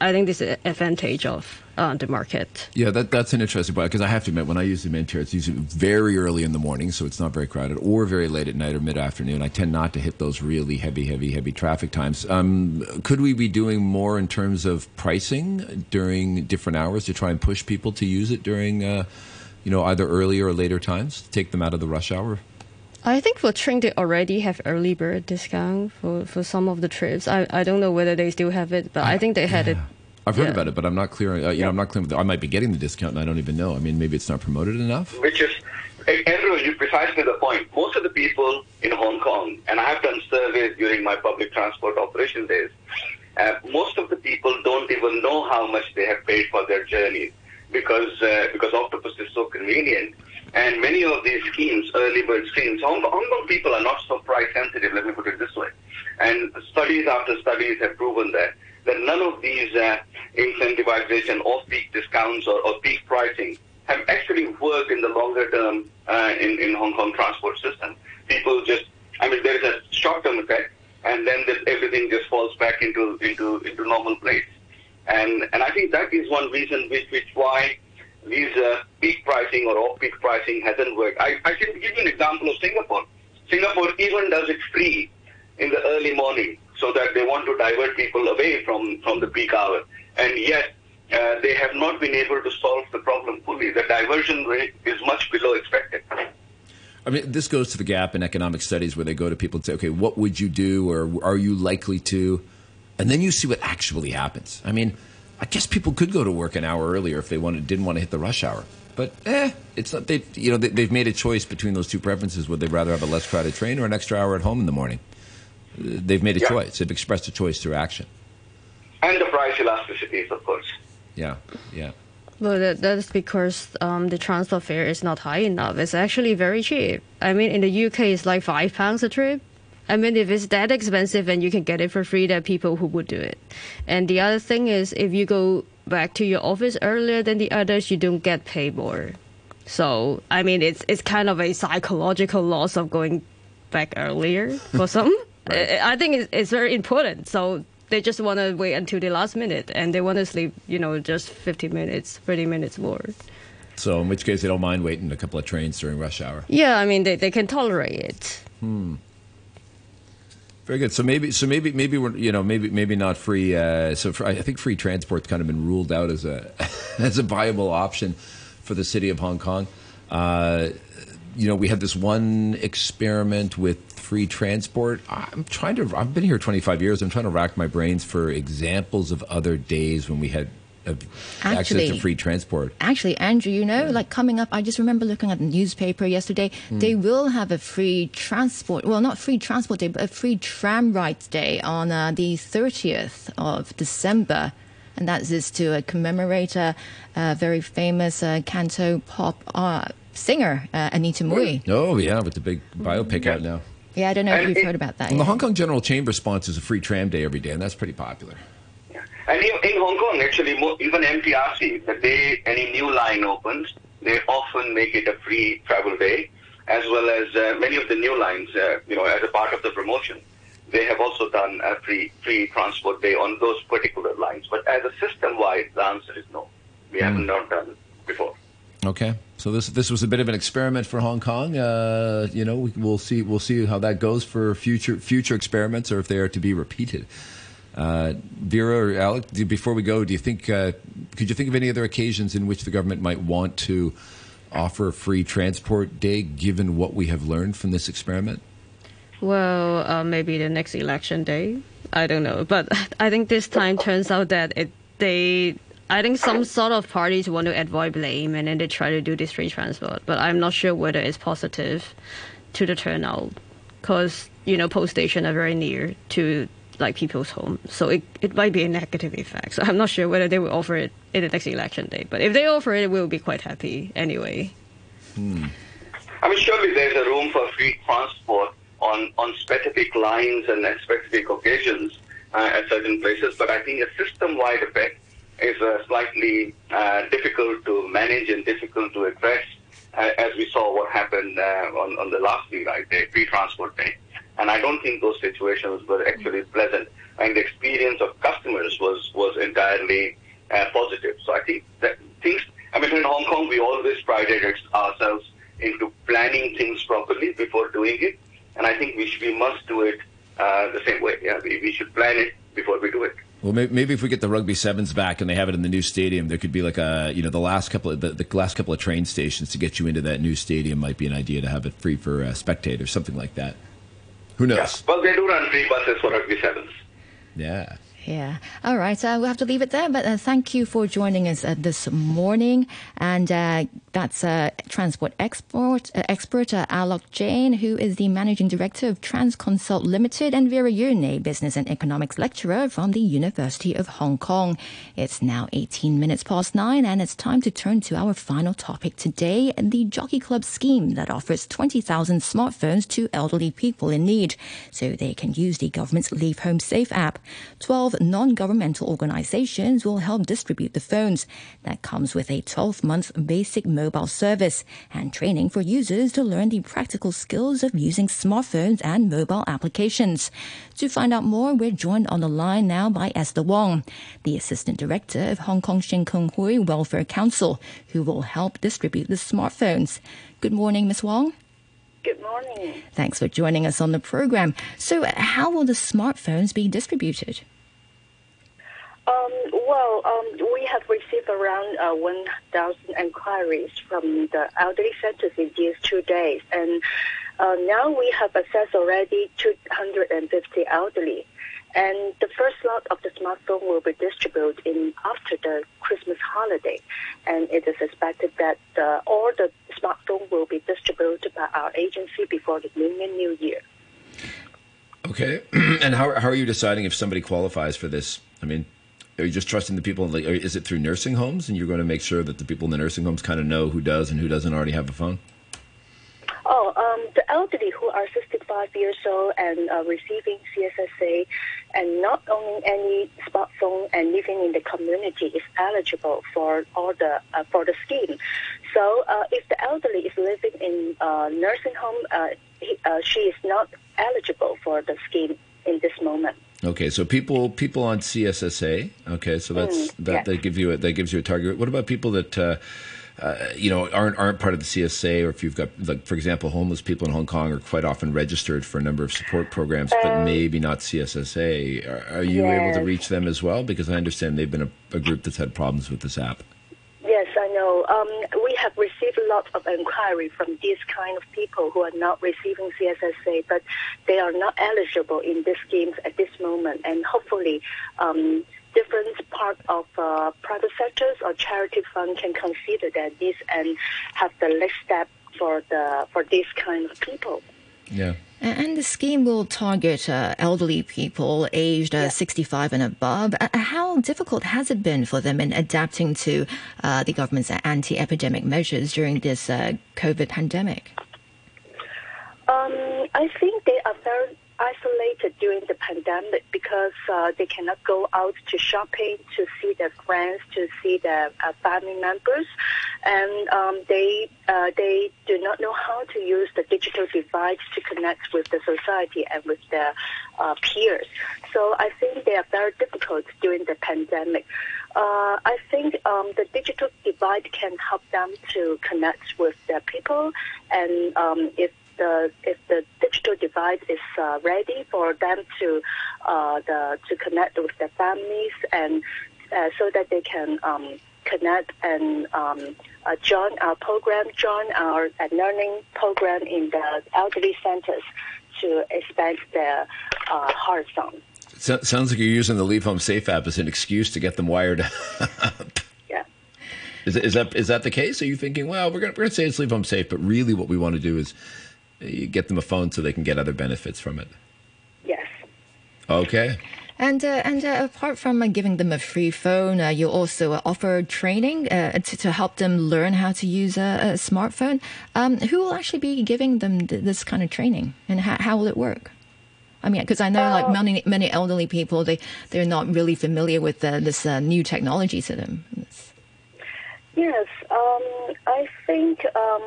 I think this is advantage of uh, the market. Yeah, that, that's an interesting point because I have to admit, when I use the Mint here, it's usually very early in the morning, so it's not very crowded, or very late at night or mid afternoon. I tend not to hit those really heavy, heavy, heavy traffic times. Um, could we be doing more in terms of pricing during different hours to try and push people to use it during, uh, you know, either earlier or later times to take them out of the rush hour? I think for train they already have early bird discount for, for some of the trips. I, I don't know whether they still have it, but I think they had it I've heard Yeah. about it, but I'm not clear. Uh, you know, I'm not clear. I might be getting the discount, and I don't even know. I mean, maybe it's not promoted enough. which is Andrew, you precisely the point. Most of the people in Hong Kong, and I have done surveys during my public transport operation days, uh, most of the people don't even know how much they have paid for their journey because uh, because Octopus is so convenient. And many of these schemes, early bird schemes, Hong Kong, Hong Kong people are not so price sensitive. Let me put it this way. And studies after studies have proven that that none of these uh, incentivization, off-peak discounts, or, or peak pricing have actually worked in the longer term uh, in, in Hong Kong transport system. People just, I mean, there is a short-term effect, and then everything just falls back into into into normal place. And and I think that is one reason which which why these uh, peak pricing or off-peak pricing hasn't worked. I, I can give you an example of Singapore. Singapore even does it free in the early morning so that they want to divert people away from, from the peak hour. And yet, uh, they have not been able to solve the problem fully. The diversion rate is much below expected. I mean, this goes to the gap in economic studies where they go to people and say, okay, what would you do or are you likely to? And then you see what actually happens. I mean, I guess people could go to work an hour earlier if they wanted, didn't want to hit the rush hour. But eh, it's not. They, you know, they, they've made a choice between those two preferences. Would they rather have a less crowded train or an extra hour at home in the morning? They've made a Yeah. choice. They've expressed a choice through action. And the price elasticities, of course. Yeah, yeah. Well, that, that's because um, the transport fare is not high enough. It's actually very cheap. I mean, in the UK, it's like five pounds a trip. I mean, if it's that expensive and you can get it for free, there are people who would do it. And the other thing is, if you go back to your office earlier than the others, you don't get paid more. So, I mean, it's it's kind of a psychological loss of going back earlier for some. [LAUGHS] I, I think it's, it's very important. So they just want to wait until the last minute and they want to sleep, you know, just 15 minutes, 30 minutes more. So, in which case, they don't mind waiting a couple of trains during rush hour. Yeah, I mean, they, they can tolerate it. Hmm. Very good. So maybe, so maybe, maybe we're, you know, maybe, maybe not free. Uh, so for, I think free transport's kind of been ruled out as a, [LAUGHS] as a viable option for the city of Hong Kong. Uh, you know, we had this one experiment with free transport. I'm trying to. I've been here 25 years. I'm trying to rack my brains for examples of other days when we had uh, access to Actually- free transport. Actually, Andrew, you know, like coming up, I just remember looking at the newspaper yesterday. Hmm. They will have a free transport, well, not free transport day, but a free tram ride day on uh, the 30th of December. And that is to uh, commemorate a, very famous uh, canto pop uh, singer, uh, Anita Mui. Oh yeah, with the big biopic out now. Yeah, I don't know if you've it- heard about that. And the. Hong Kong General Chamber sponsors a free tram day every day, and that's pretty popular. And in, in Hong Kong, actually, mo- even MTRC, the day any new line opens, they often make it a free travel day, as well as uh, many of the new lines, uh, you know, as a part of the promotion. They have also done a free free transport day on those particular lines. But as a system-wide, the answer is no. We haven't not done it before. Okay, so this this was a bit of an experiment for Hong Kong. Uh, you know, we, we'll see we'll see how that goes for future future experiments, or if they are to be repeated. Uh, Vera or Alok, do, before we go, do you think uh, could you think of any other occasions in which the government might want to offer a free transport day, given what we have learned from this experiment? Well, uh, maybe the next election day. I don't know, but [LAUGHS] I think this time turns out that it they. I think some sort of parties want to avoid blame, and then they try to do this free transport. But I'm not sure whether it's positive to the turnout, because you know post stations are very near to like people's home, so it it might be a negative effect. So I'm not sure whether they will offer it in the next election day. But if they offer it, we'll be quite happy anyway. I mean, surely there's a room for free transport on, on specific lines and at specific occasions. uh, at certain places, but I think a system-wide effect is uh, slightly uh, difficult to manage and difficult to address, uh, as we saw what happened on, on the last free ride day, free transport day. And I don't think those situations were actually pleasant. And the experience of customers was, was entirely positive. So I think that things, I mean, in Hong Kong, we always prided ourselves into planning things properly before doing it. And I think we, should, we must do it uh, the same way. Yeah, we, we should plan it before we do it. Well, maybe if we get the rugby sevens back and they have it in the new stadium, there could be like a you know the last couple of the, the last couple of train stations to get you into that new stadium might be an idea to have it free for uh, spectators, something like that. Who knows? Yeah. Well, they do run free buses for rugby sevens. Yeah. Yeah. All right. We'll have to leave it there. But uh, thank you for joining us uh, this morning. And uh, that's uh, transport export uh, expert Alok Jain, who is the managing director of Transconsult Limited, and Vera Yuen, business and economics lecturer from the University of Hong Kong. It's now 18 minutes past nine, and it's time to turn to our final topic today: the Jockey Club scheme that offers 20,000 smartphones to elderly people in need, so they can use the government's Leave Home Safe app. 12 non governmental organizations will help distribute the phones. That comes with a 12 month basic mobile service and training for users to learn the practical skills of using smartphones and mobile applications. To find out more, we're joined on the line now by Esther Wong, the Assistant Director of Hong Kong Sheng Kung Hui Welfare Council, who will help distribute the smartphones. Good morning, Ms. Wong. Good morning. Thanks for joining us on the program. So, how will the smartphones be distributed? Um, well, um, we have received around uh, 1,000 inquiries from the elderly centers in these two days, and uh, now we have assessed already 250 elderly. And the first lot of the smartphone will be distributed in after the Christmas holiday, and it is expected that uh, all the smartphone will be distributed by our agency before the Lunar New Year. Okay, [CLEARS THROAT] and how how are you deciding if somebody qualifies for this? I mean, are you just trusting the people? Like, is it through nursing homes, and you're going to make sure that the people in the nursing homes kind of know who does and who doesn't already have a phone? Oh, um, the elderly who are 65 years old and uh, receiving CSSA and not owning any smartphone and living in the community is eligible for all the uh, for the scheme. So, uh, if the elderly is living in a nursing home, uh, he, uh, she is not eligible for the scheme in this moment. Okay, so people people on CSSA. Okay, so that's Mm, that yes. that gives you a, that gives you a target. What about people that uh, uh, you know aren't aren't part of the CSA, or if you've got like for example, homeless people in Hong Kong are quite often registered for a number of support programs, but Um, maybe not CSSA. Are, are you able to reach them as well? Because I understand they've been a, a group that's had problems with this app. Know. Um, we have received a lot of inquiry from these kind of people who are not receiving CSSA, but they are not eligible in these schemes at this moment. And hopefully, um, different part of uh, private sectors or charity fund can consider that this and have the next step for the for these kind of people. Yeah. And the scheme will target uh, elderly people aged uh, 65 and above. Uh, how difficult has it been for them in adapting to uh, the government's anti epidemic measures during this uh, COVID pandemic? Um, I think they are very isolated during the pandemic because uh, they cannot go out to shopping, to see their friends, to see their uh, family members, and um, they uh, they do not know how to use the digital device to connect with the society and with their uh, peers. So I think they are very difficult during the pandemic. Uh, I think um, the digital divide can help them to connect with their people, and um, if the if the digital device is uh, ready for them to uh, the to connect with their families and uh, so that they can um, connect and um, uh, join our program, join our uh, learning program in the elderly centers to expand their uh, horizon. So, sounds like you're using the Leave Home Safe app as an excuse to get them wired [LAUGHS] up. Is, is that is that the case? Are you thinking, well, we're going we're to say it's Leave Home Safe, but really what we want to do is get them a phone so they can get other benefits from it? Yes. Okay. And uh, and uh, apart from uh, giving them a free phone, uh, you also uh, offer training uh, to, to help them learn how to use a, a smartphone. Um, who will actually be giving them th- this kind of training, and how, how will it work? I mean, because I know like many many elderly people, they they're not really familiar with the, this uh, new technology to them. Yes, um, I think um,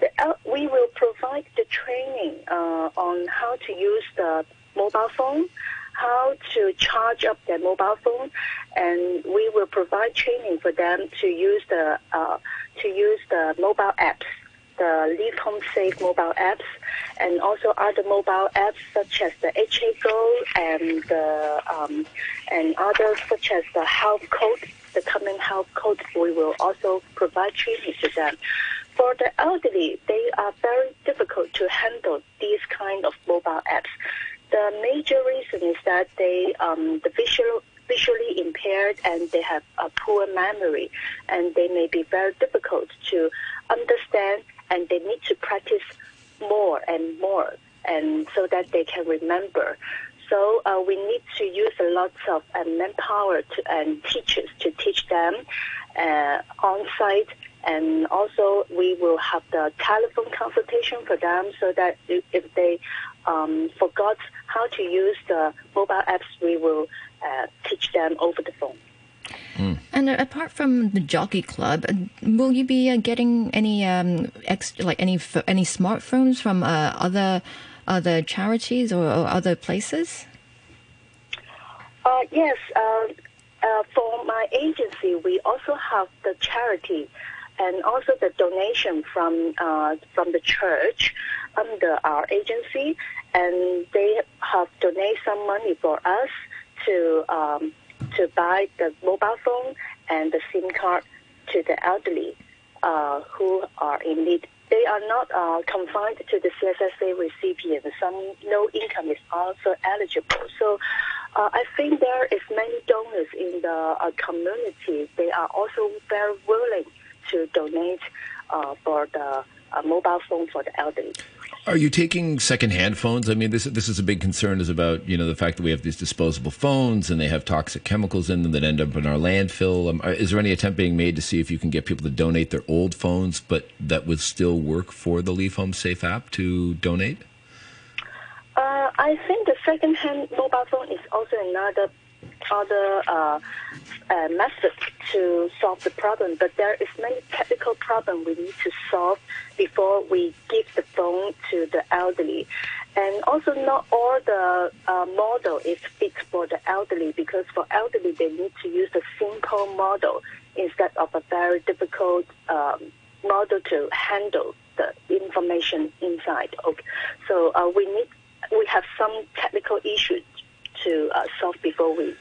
the, el- we will provide the training uh, on how to use the mobile phone, how to charge up their mobile phone, and we will provide training for them to use the uh, to use the mobile apps, the Leave Home Safe mobile apps, and also other mobile apps such as the HA Go and the um, and others such as the health code, the common health code. We will also provide training to them. For the elderly, they are very difficult to handle these kind of mobile apps. The major reason is that they um, the visual visually impaired and they have a poor memory and they may be very difficult to understand and they need to practice more and more and so that they can remember. So uh, we need to use a lot of uh, manpower to, and teachers to teach them uh, on site and also we will have the telephone consultation for them so that if if they um, forgot how to use the mobile apps, we will uh, teach them over the phone. And uh, apart from the jockey club, uh, will you be uh, getting any um, ex- like any ph- any smartphones from uh, other other charities or, or other places? Uh, yes, uh, uh, for my agency, we also have the charity and also the donation from uh, from the church under our agency, and they have donated some money for us to um, to buy the mobile phone and the SIM card to the elderly uh, who are in need. They are not uh, confined to the CSSA recipient. Some no income is also eligible. So uh, I think there is many donors in the uh, community. They are also very willing to donate uh, for the uh, mobile phone for the elderly. Are you taking secondhand phones? I mean, this this is a big concern. Is about you know the fact that we have these disposable phones and they have toxic chemicals in them that end up in our landfill. Um, is there any attempt being made to see if you can get people to donate their old phones, but that would still work for the Leave Home Safe app to donate? Uh, I think the second-hand mobile phone is also another other uh, uh, method to solve the problem, but there is many technical problem we need to solve before we give the phone to the elderly. And also, not all the uh, model is fit for the elderly because for elderly they need to use a simple model instead of a very difficult um, model to handle the information inside. Okay. So uh, we need we have some technical issues to uh, solve before we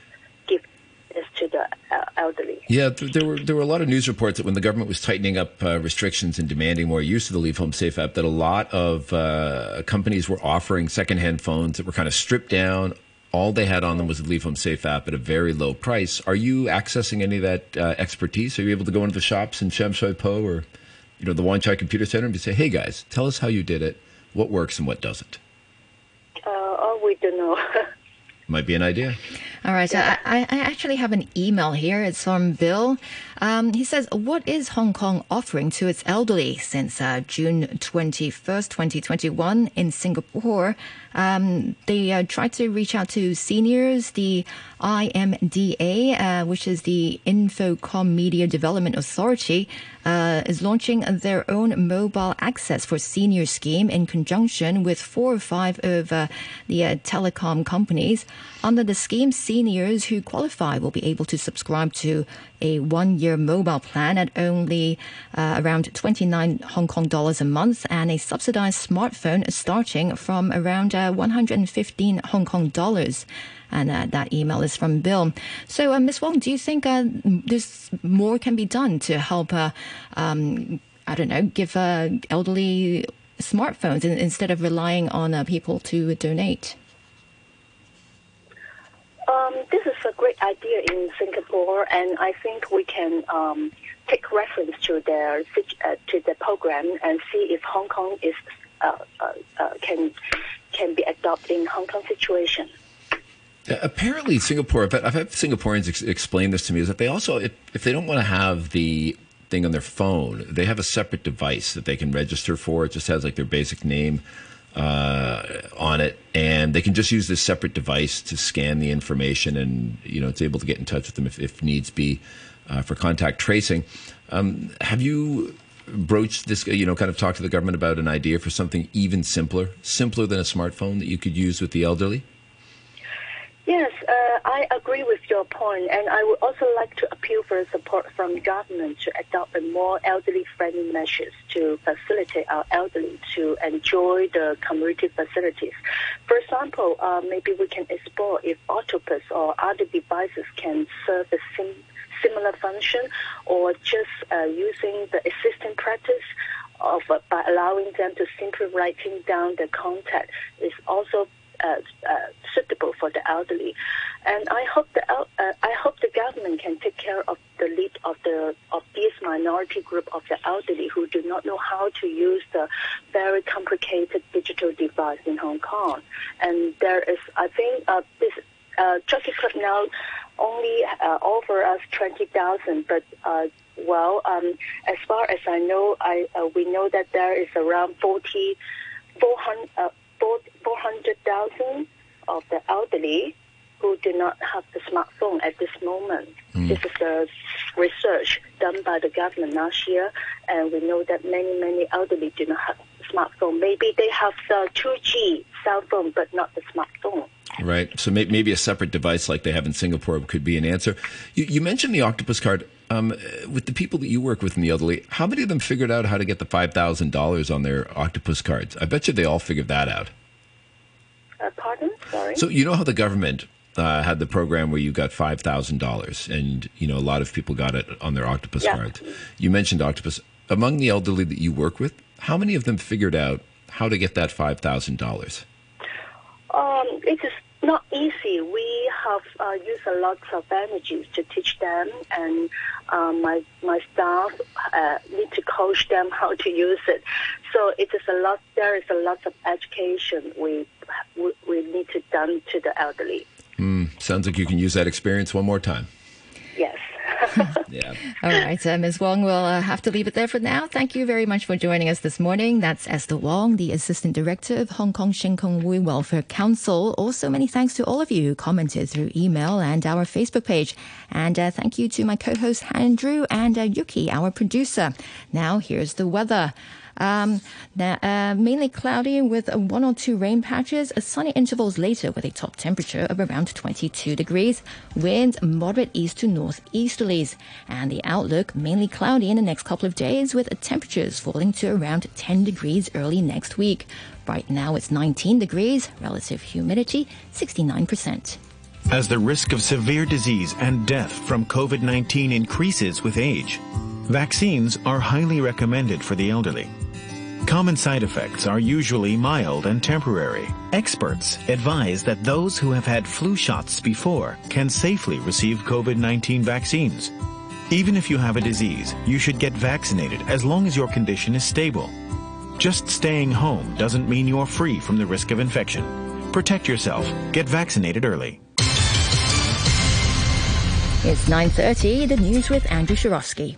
this to the uh, elderly. Yeah, there were there were a lot of news reports that when the government was tightening up uh, restrictions and demanding more use of the Leave Home Safe app, that a lot of uh, companies were offering secondhand phones that were kind of stripped down. All they had on them was the Leave Home Safe app at a very low price. Are you accessing any of that uh, expertise? Are you able to go into the shops in Sham Shui Po or you know the Wan Chai Computer Center and say, "Hey guys, tell us how you did it, what works and what doesn't." Uh, oh, we don't know. [LAUGHS] Might be an idea. All right, so I, I I actually have an email here. It's from Bill. Um, he says, What is Hong Kong offering to its elderly since uh, June 21st, 2021 in Singapore? Um, they uh, tried to reach out to seniors. The IMDA, uh, which is the Infocomm Media Development Authority, uh, is launching their own mobile access for senior scheme in conjunction with four or five of uh, the uh, telecom companies. Under the scheme, seniors who qualify will be able to subscribe to a one-year mobile plan at only uh, around 29 Hong Kong dollars a month and a subsidized smartphone starting from around uh, 115 Hong Kong dollars. And uh, that email is from Bill. So, uh, Ms. Wong, do you think uh, there's more can be done to help, uh, um, I don't know, give uh, elderly smartphones in- instead of relying on people to donate? Um, this is a great idea in Singapore, and I think we can um, take reference to their uh, to the program and see if Hong Kong is uh, uh, uh, can can be adopted in Hong Kong situation. Uh, Apparently, Singapore. I've I've had Singaporeans ex- explain this to me. Is that they also, if, if they don't want to have the thing on their phone, they have a separate device that they can register for. It just has like their basic name. Uh, on it, and they can just use this separate device to scan the information, and you know it's able to get in touch with them if, if needs be uh, for contact tracing. Um, have you broached this? You know, kind of talked to the government about an idea for something even simpler, simpler than a smartphone that you could use with the elderly. Yes, uh, I agree with your point, and I would also like to appeal for support from government to adopt a more elderly-friendly measures to facilitate our elderly to enjoy the community facilities. For example, uh, maybe we can explore if Octopus or other devices can serve the same similar function, or just uh, using the existing practice of uh, by allowing them to simply writing down the contact is also uh, uh, suitable for the elderly. And I hope the uh, I hope the government can take care of the lead of the of this minority group of the elderly who do not know how to use the very complicated digital device in Hong Kong. And there is, I think, uh, this uh, Jockey Club now only uh, offer us twenty thousand, but uh, well, um, as far as I know, I uh, we know that there is around 40, 400, uh, 400,000 of the elderly who do not have the smartphone at this moment. Hmm. This is a research done by the government last year, and we know that many, many elderly do not have smartphone. Maybe they have the 2G cell phone, but not the smartphone. Right. So maybe a separate device like they have in Singapore could be an answer. You, you mentioned the octopus card. Um, with the people that you work with in the elderly, how many of them figured out how to get the five thousand dollars on their octopus cards? I bet you they all figured that out. Uh, pardon? Sorry. So you know how the government uh, had the program where you got five thousand dollars, and you know a lot of people got it on their octopus Yeah. cards. You mentioned octopus. Among the elderly that you work with, how many of them figured out how to get that five thousand dollars? Um, it is not easy. We have uh, used a lot of energies to teach them, and uh, my my staff uh, need to coach them how to use it. So it is a lot. There is a lot of education we we, we need to done to the elderly. Hmm. Sounds like you can use that experience one more time. Yes. [LAUGHS] Yeah. All right, uh, Ms. Wong, we'll uh, have to leave it there for now. Thank you very much for joining us this morning. That's Esther Wong, the Assistant Director of Hong Kong Sheng Kung Hui Welfare Council. Also, many thanks to all of you who commented through email and our Facebook page. And uh, thank you to my co-host Andrew and uh, Yuki, our producer. Now, here's the weather. Um, now, uh, mainly cloudy with one or two rain patches, sunny intervals later with a top temperature of around 22 degrees, winds moderate east to northeasterlies, and the outlook mainly cloudy in the next couple of days with temperatures falling to around 10 degrees early next week. Right now it's 19 degrees, relative humidity 69%. As the risk of severe disease and death from COVID 19 increases with age, vaccines are highly recommended for the elderly. Common side effects are usually mild and temporary. Experts advise that those who have had flu shots before can safely receive COVID 19 vaccines. Even if you have a disease, you should get vaccinated as long as your condition is stable. Just staying home doesn't mean you're free from the risk of infection. Protect yourself. Get vaccinated early. It's 9.30, the news with Andrew Shirosky.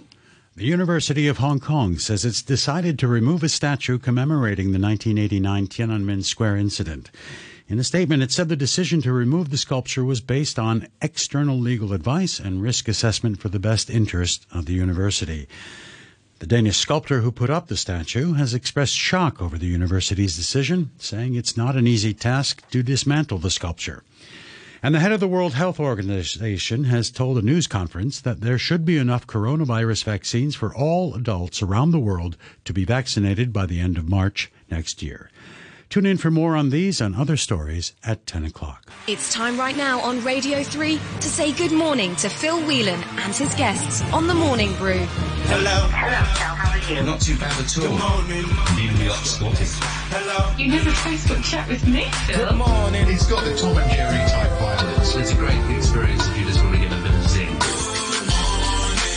The University of Hong Kong says it's decided to remove a statue commemorating the 1989 Tiananmen Square incident. In a statement, it said the decision to remove the sculpture was based on external legal advice and risk assessment for the best interest of the university. The Danish sculptor who put up the statue has expressed shock over the university's decision, saying it's not an easy task to dismantle the sculpture. And the head of the World Health Organization has told a news conference that there should be enough coronavirus vaccines for all adults around the world to be vaccinated by the end of March next year. Tune in for more on these and other stories at 10 o'clock. It's time right now on Radio 3 to say good morning to Phil Whelan and his guests on the Morning Brew. Hello. Hello, Phil. How are you? Not too bad at all. Good morning. New York spotted. Hello. You never Facebook chat with me, Phil. Good morning. He's got the Tom and Jerry type violence. It's a great experience if you just want to get a bit of zing.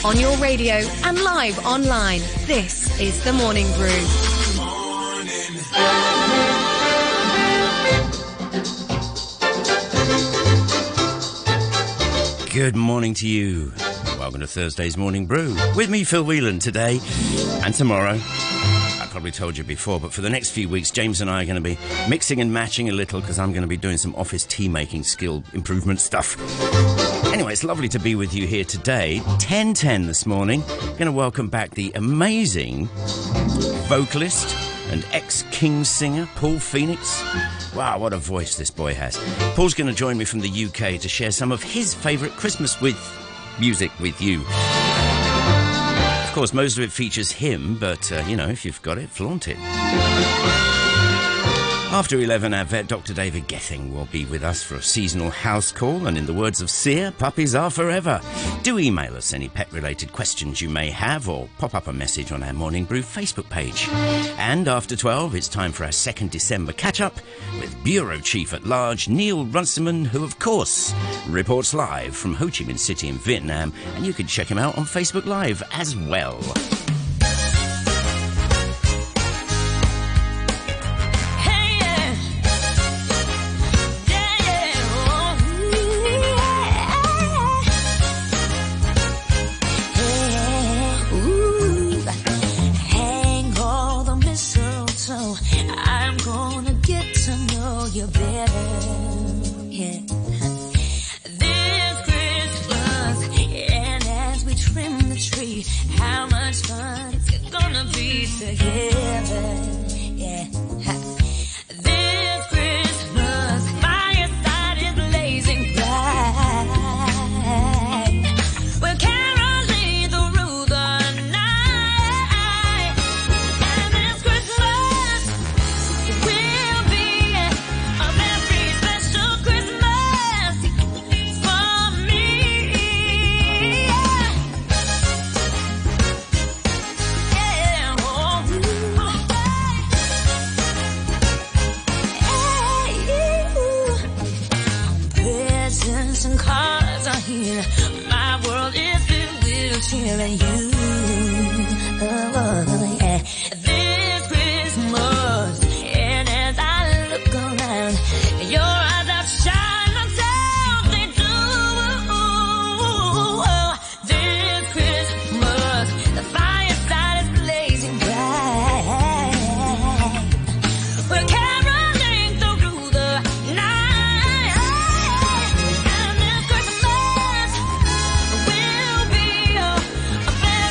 On your radio and live online, this is the Morning Brew. Good morning to you. Welcome to Thursday's Morning Brew. With me, Phil Whelan, today and tomorrow. I probably told you before, but for the next few weeks, James and I are going to be mixing and matching a little because I'm going to be doing some office tea making skill improvement stuff. Anyway, it's lovely to be with you here today. 1010 this morning. Going to welcome back the amazing vocalist and ex King singer Paul Phoenix. Wow, what a voice this boy has. Paul's going to join me from the UK to share some of his favourite Christmas with music with you. Of course, most of it features him, but uh, you know, if you've got it, flaunt it. After 11, our vet, Dr. David Gething, will be with us for a seasonal house call, and in the words of Sear, puppies are forever. Do email us any pet related questions you may have, or pop up a message on our Morning Brew Facebook page. And after 12, it's time for our 2nd December catch up with Bureau Chief at Large Neil Runciman, who, of course, reports live from Ho Chi Minh City in Vietnam, and you can check him out on Facebook Live as well.